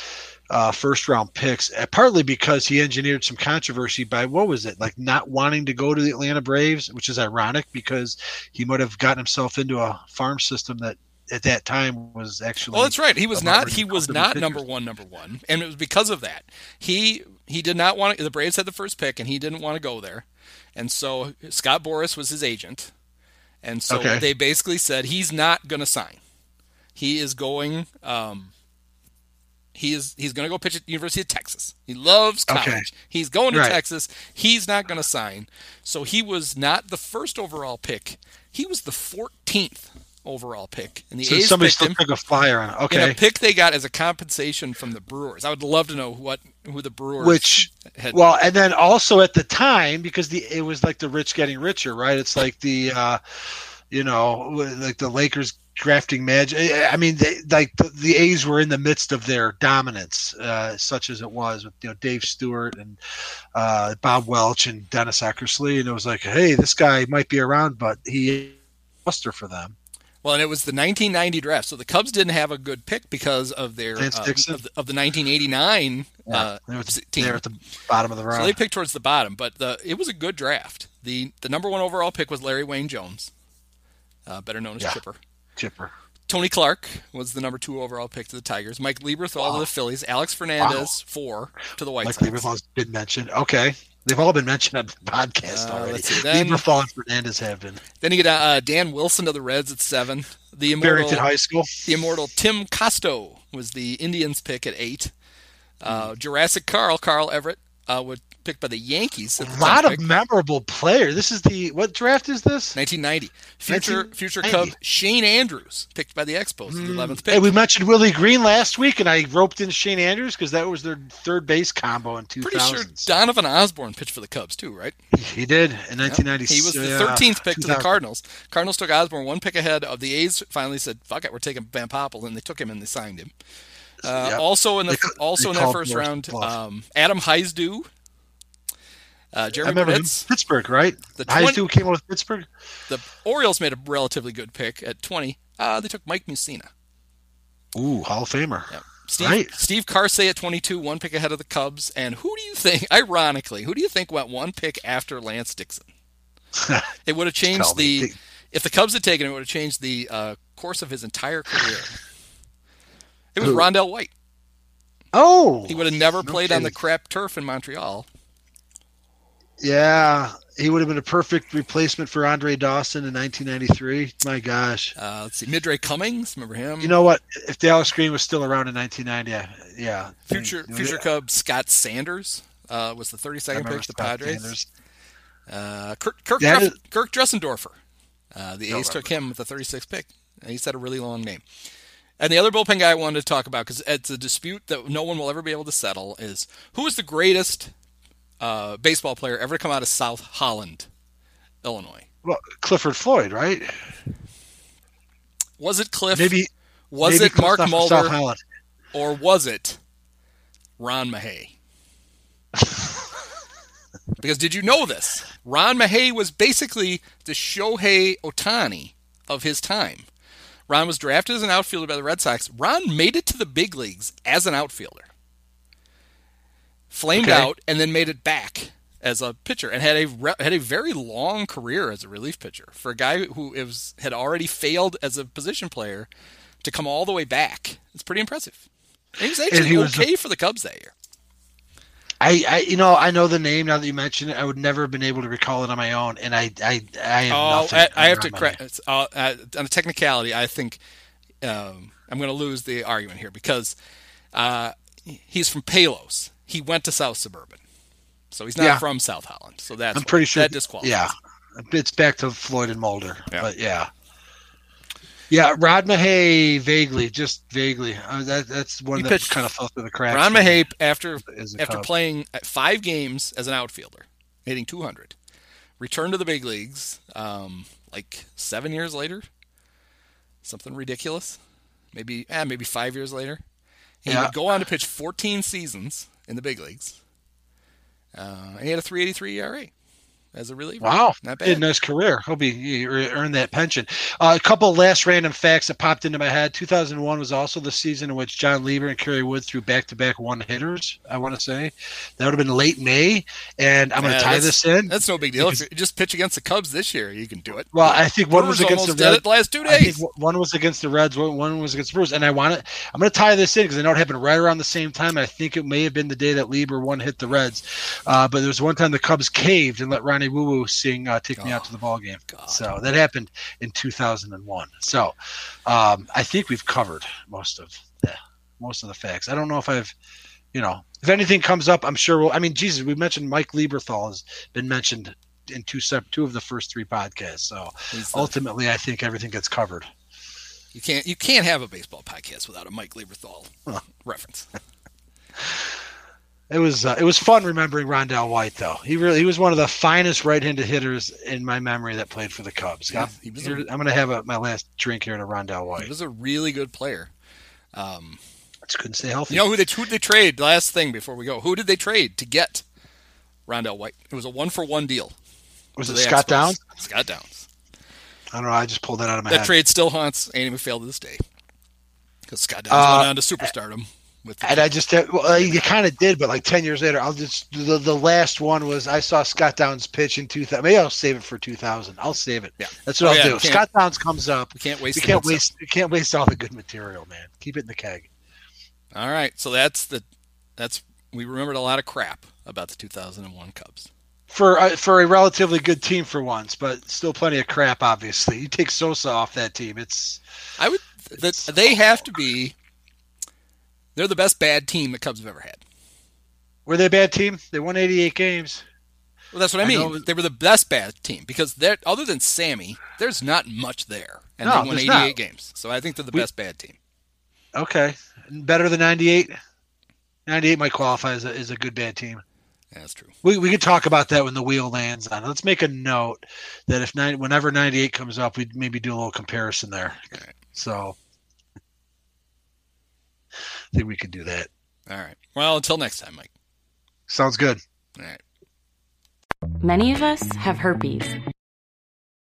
uh, first round picks, uh, partly because he engineered some controversy by what was it like not wanting to go to the Atlanta Braves, which is ironic because he might have gotten himself into a farm system that at that time was actually. Well, that's right. He was not. He was not pitchers. number one. Number one, and it was because of that. He he did not want to, the Braves had the first pick, and he didn't want to go there, and so Scott Boras was his agent, and so Okay. they basically said he's not going to sign. He is going. Um, he is he's going to go pitch at the University of Texas. He loves college. Okay. He's going to Right. Texas. He's not going to sign. So he was not the first overall pick. He was the 14th overall pick, and the So A's somebody still him took a flyer on it. Okay. a pick they got as a compensation from the Brewers. I would love to know what who the Brewers Which had. well, and then also at the time because the it was like the rich getting richer, right? It's like the uh, you know like the Lakers drafting Magic. I mean, they, like the, the A's were in the midst of their dominance, uh, such as it was with you know Dave Stewart and uh, Bob Welch and Dennis Eckersley, and it was like, hey, this guy might be around, but he muster for them. Well, and it was the 1990 draft, so the Cubs didn't have a good pick because of their uh, of, the, of the 1989 uh, They were team. there at the bottom of the round. So they picked towards the bottom, but the it was a good draft. the The number one overall pick was Larry Wayne Jones, uh, better known as Yeah. Chipper. Chipper. Tony Clark was the number two overall pick to the Tigers. Mike Lieberthal to the Phillies. Alex Fernandez four to the White Mike Sox. Lieberthal's been mentioned. Okay. They've all been mentioned on the podcast Uh, already. then- and Fernandez have been. Then you get uh, Dan Wilson to the Reds at seven. The immortal, Barrington High School. the immortal Tim Costo was the Indians pick at eight. Uh, Jurassic Carl, Carl Everett, uh, was picked by the Yankees. A lot 10th of pick, memorable players. This is the what draft is this? 1990. Future future 1990. Cub Shane Andrews picked by the Expos, the 11th pick. Hey, we mentioned Willie Greene last week, and I roped in Shane Andrews because that was their third base combo in 2000. Pretty sure Donovan Osborne pitched for the Cubs too, right? he did in 1996. He was the 13th pick to the Cardinals. Cardinals took Osborne one pick ahead of the A's. Finally said, "Fuck it, we're taking Van Poppel," and they took him and they signed him. Uh, Yep. Also in the They also in that first round, um, Adam Hyzdu, uh, I Jeremy remember him. Burnitz. Pittsburgh, right? The The Hyzdu 20 came out with Pittsburgh. The Orioles made a relatively good pick at 20. Uh, they took Mike Mussina. Ooh, Hall of Famer. Yep. Steve, Right. Steve Karsay at 22, one pick ahead of the Cubs. And who do you think, ironically, who do you think went one pick after Lance Dickson? It would have changed the. If the Cubs had taken it, it would have changed the uh, course of his entire career. It was Who? Rondell White. Oh, He would have never no played on the crap turf in Montreal. Yeah, he would have been a perfect replacement for Andre Dawson in 1993. My gosh. Uh, let's see, Midre Cummings, remember him? You know what? If Dallas Green was still around in 1990, yeah, yeah. future Yeah. future Cub Scott Sanders uh, was the I 32nd pick the Scott Padres. Sanders. Uh, Kirk Kirk, That is- Kirk Dressendorfer. Uh, the Don't A's took him with the 36th pick. And he's had a really long name. And the other bullpen guy I wanted to talk about because it's a dispute that no one will ever be able to settle is who is the greatest uh, baseball player ever to come out of South Holland, Illinois? Well, Clifford Floyd, right? Was it Cliff? Maybe was maybe it Mark Cliff Mulder? Or was it Ron Mahay? because did you know this? Ron Mahay was basically the Shohei Ohtani of his time. Ron was drafted as an outfielder by the Red Sox. Ron made it to the big leagues as an outfielder. Flamed Okay. out and then made it back as a pitcher and had a had a very long career as a relief pitcher for a guy who was had already failed as a position player to come all the way back. It's pretty impressive. And he was actually he was okay for the Cubs that year. I, I, you know, I know the name now that you mention it. I would never have been able to recall it on my own, and I, I, I have Oh, nothing. I, I have to correct uh, uh, on a technicality. I think um, I'm going to lose the argument here because uh, he's from Palos. He went to South Suburban, so he's not Yeah. from South Holland. So that's I'm pretty sure that disqualifies. Yeah, it's back to Floyd and Mulder, Yeah. but yeah, yeah. Rod Mahay, vaguely, just vaguely. Uh, that that's one He that pitched- kind of fell through the cracks. Rod Mahay, after after Cub. playing five games as an outfielder, hitting 200, returned to the big leagues um, like seven years later. Something ridiculous. Maybe eh, maybe five years later. He Yeah. would go on to pitch 14 seasons in the big leagues. Uh, and he had a 383 ERA as a reliever. Wow, Not He had a bad. nice career. Hope he, he earned that pension. Uh, a couple last random facts that popped into my head. 2001 was also the season in which Jon Lieber and Kerry Wood threw back-to-back one hitters. I want to say that would have been late May, and I'm going to tie this in. That's no big deal. If you just pitch against the Cubs this year, you can do it. Well, I think one was against the almost did it Reds. last two I think days. one was against the Reds, one one was against the Brewers, and I want to. I'm going to tie this in because I know it happened right around the same time. I think it may have been the day that Lieber one hit the Reds, uh, but there was one time the Cubs caved and let Ronnie Woo Woo sing uh, "Take Me Out to the Ball Game." God. So that happened in 2001. So um, I think we've covered most of the most of the facts. I don't know if I've, you know, if anything comes up, I'm sure. We'll, I mean, Jesus, we mentioned Mike Lieberthal has been mentioned in two sep- two of the first three podcasts. So He's the- ultimately, I think everything gets covered. You can't you can't have a baseball podcast without a Mike Lieberthal reference. It was uh, it was fun remembering Rondell White though. He really he was one of the finest right-handed hitters in my memory that played for the Cubs. Yeah, I'm, he was here- a- I'm going to have a, my last drink here to Rondell White. He was a really good player. Um, Just couldn't stay healthy. you know who they who they trade? Last thing before we go, who did they trade to get Rondell White? It was a one for one deal. was it Scott. Downs? Scott Downs. I don't know. I just pulled that out of my that head. trade still haunts Andy MacPhail to this day because Scott Downs Uh, went on to superstardom. And I just, uh, well, you kind of did, but like 10 years later, I'll just, the, the last one was I saw Scott Downs pitch in 2000. Maybe I'll save it for 2000. I'll save it. Yeah. That's what Oh, I'll yeah, do. we If can't- Scott Downs comes up, we can't waste. we can't waste, we can't waste all the good material, man. Keep it in the keg. All right, so that's the that's we remembered a lot of crap about the 2001 Cubs. For, uh, for a relatively good team for once, but still plenty of crap, obviously. You take Sosa off that team. It's, I would that they have to be. They're the best bad team the Cubs have ever had. were they a bad team? They won 88 games. Well, that's what I I mean. know- They were the best bad team because they're other than Sammy, there's not much there, and No, they won 88 not. games. So I think they're the We- best bad team. Okay. Better than 98? 98 might qualify as a, as a good bad team. Yeah, that's true. We, we could talk about that when the wheel lands on. Let's make a note that if nine, whenever 98 comes up, we'd maybe do a little comparison there. Right. So I think we could do that. All right. Well, until next time, Mike. Sounds good. All right. Many of us have herpes.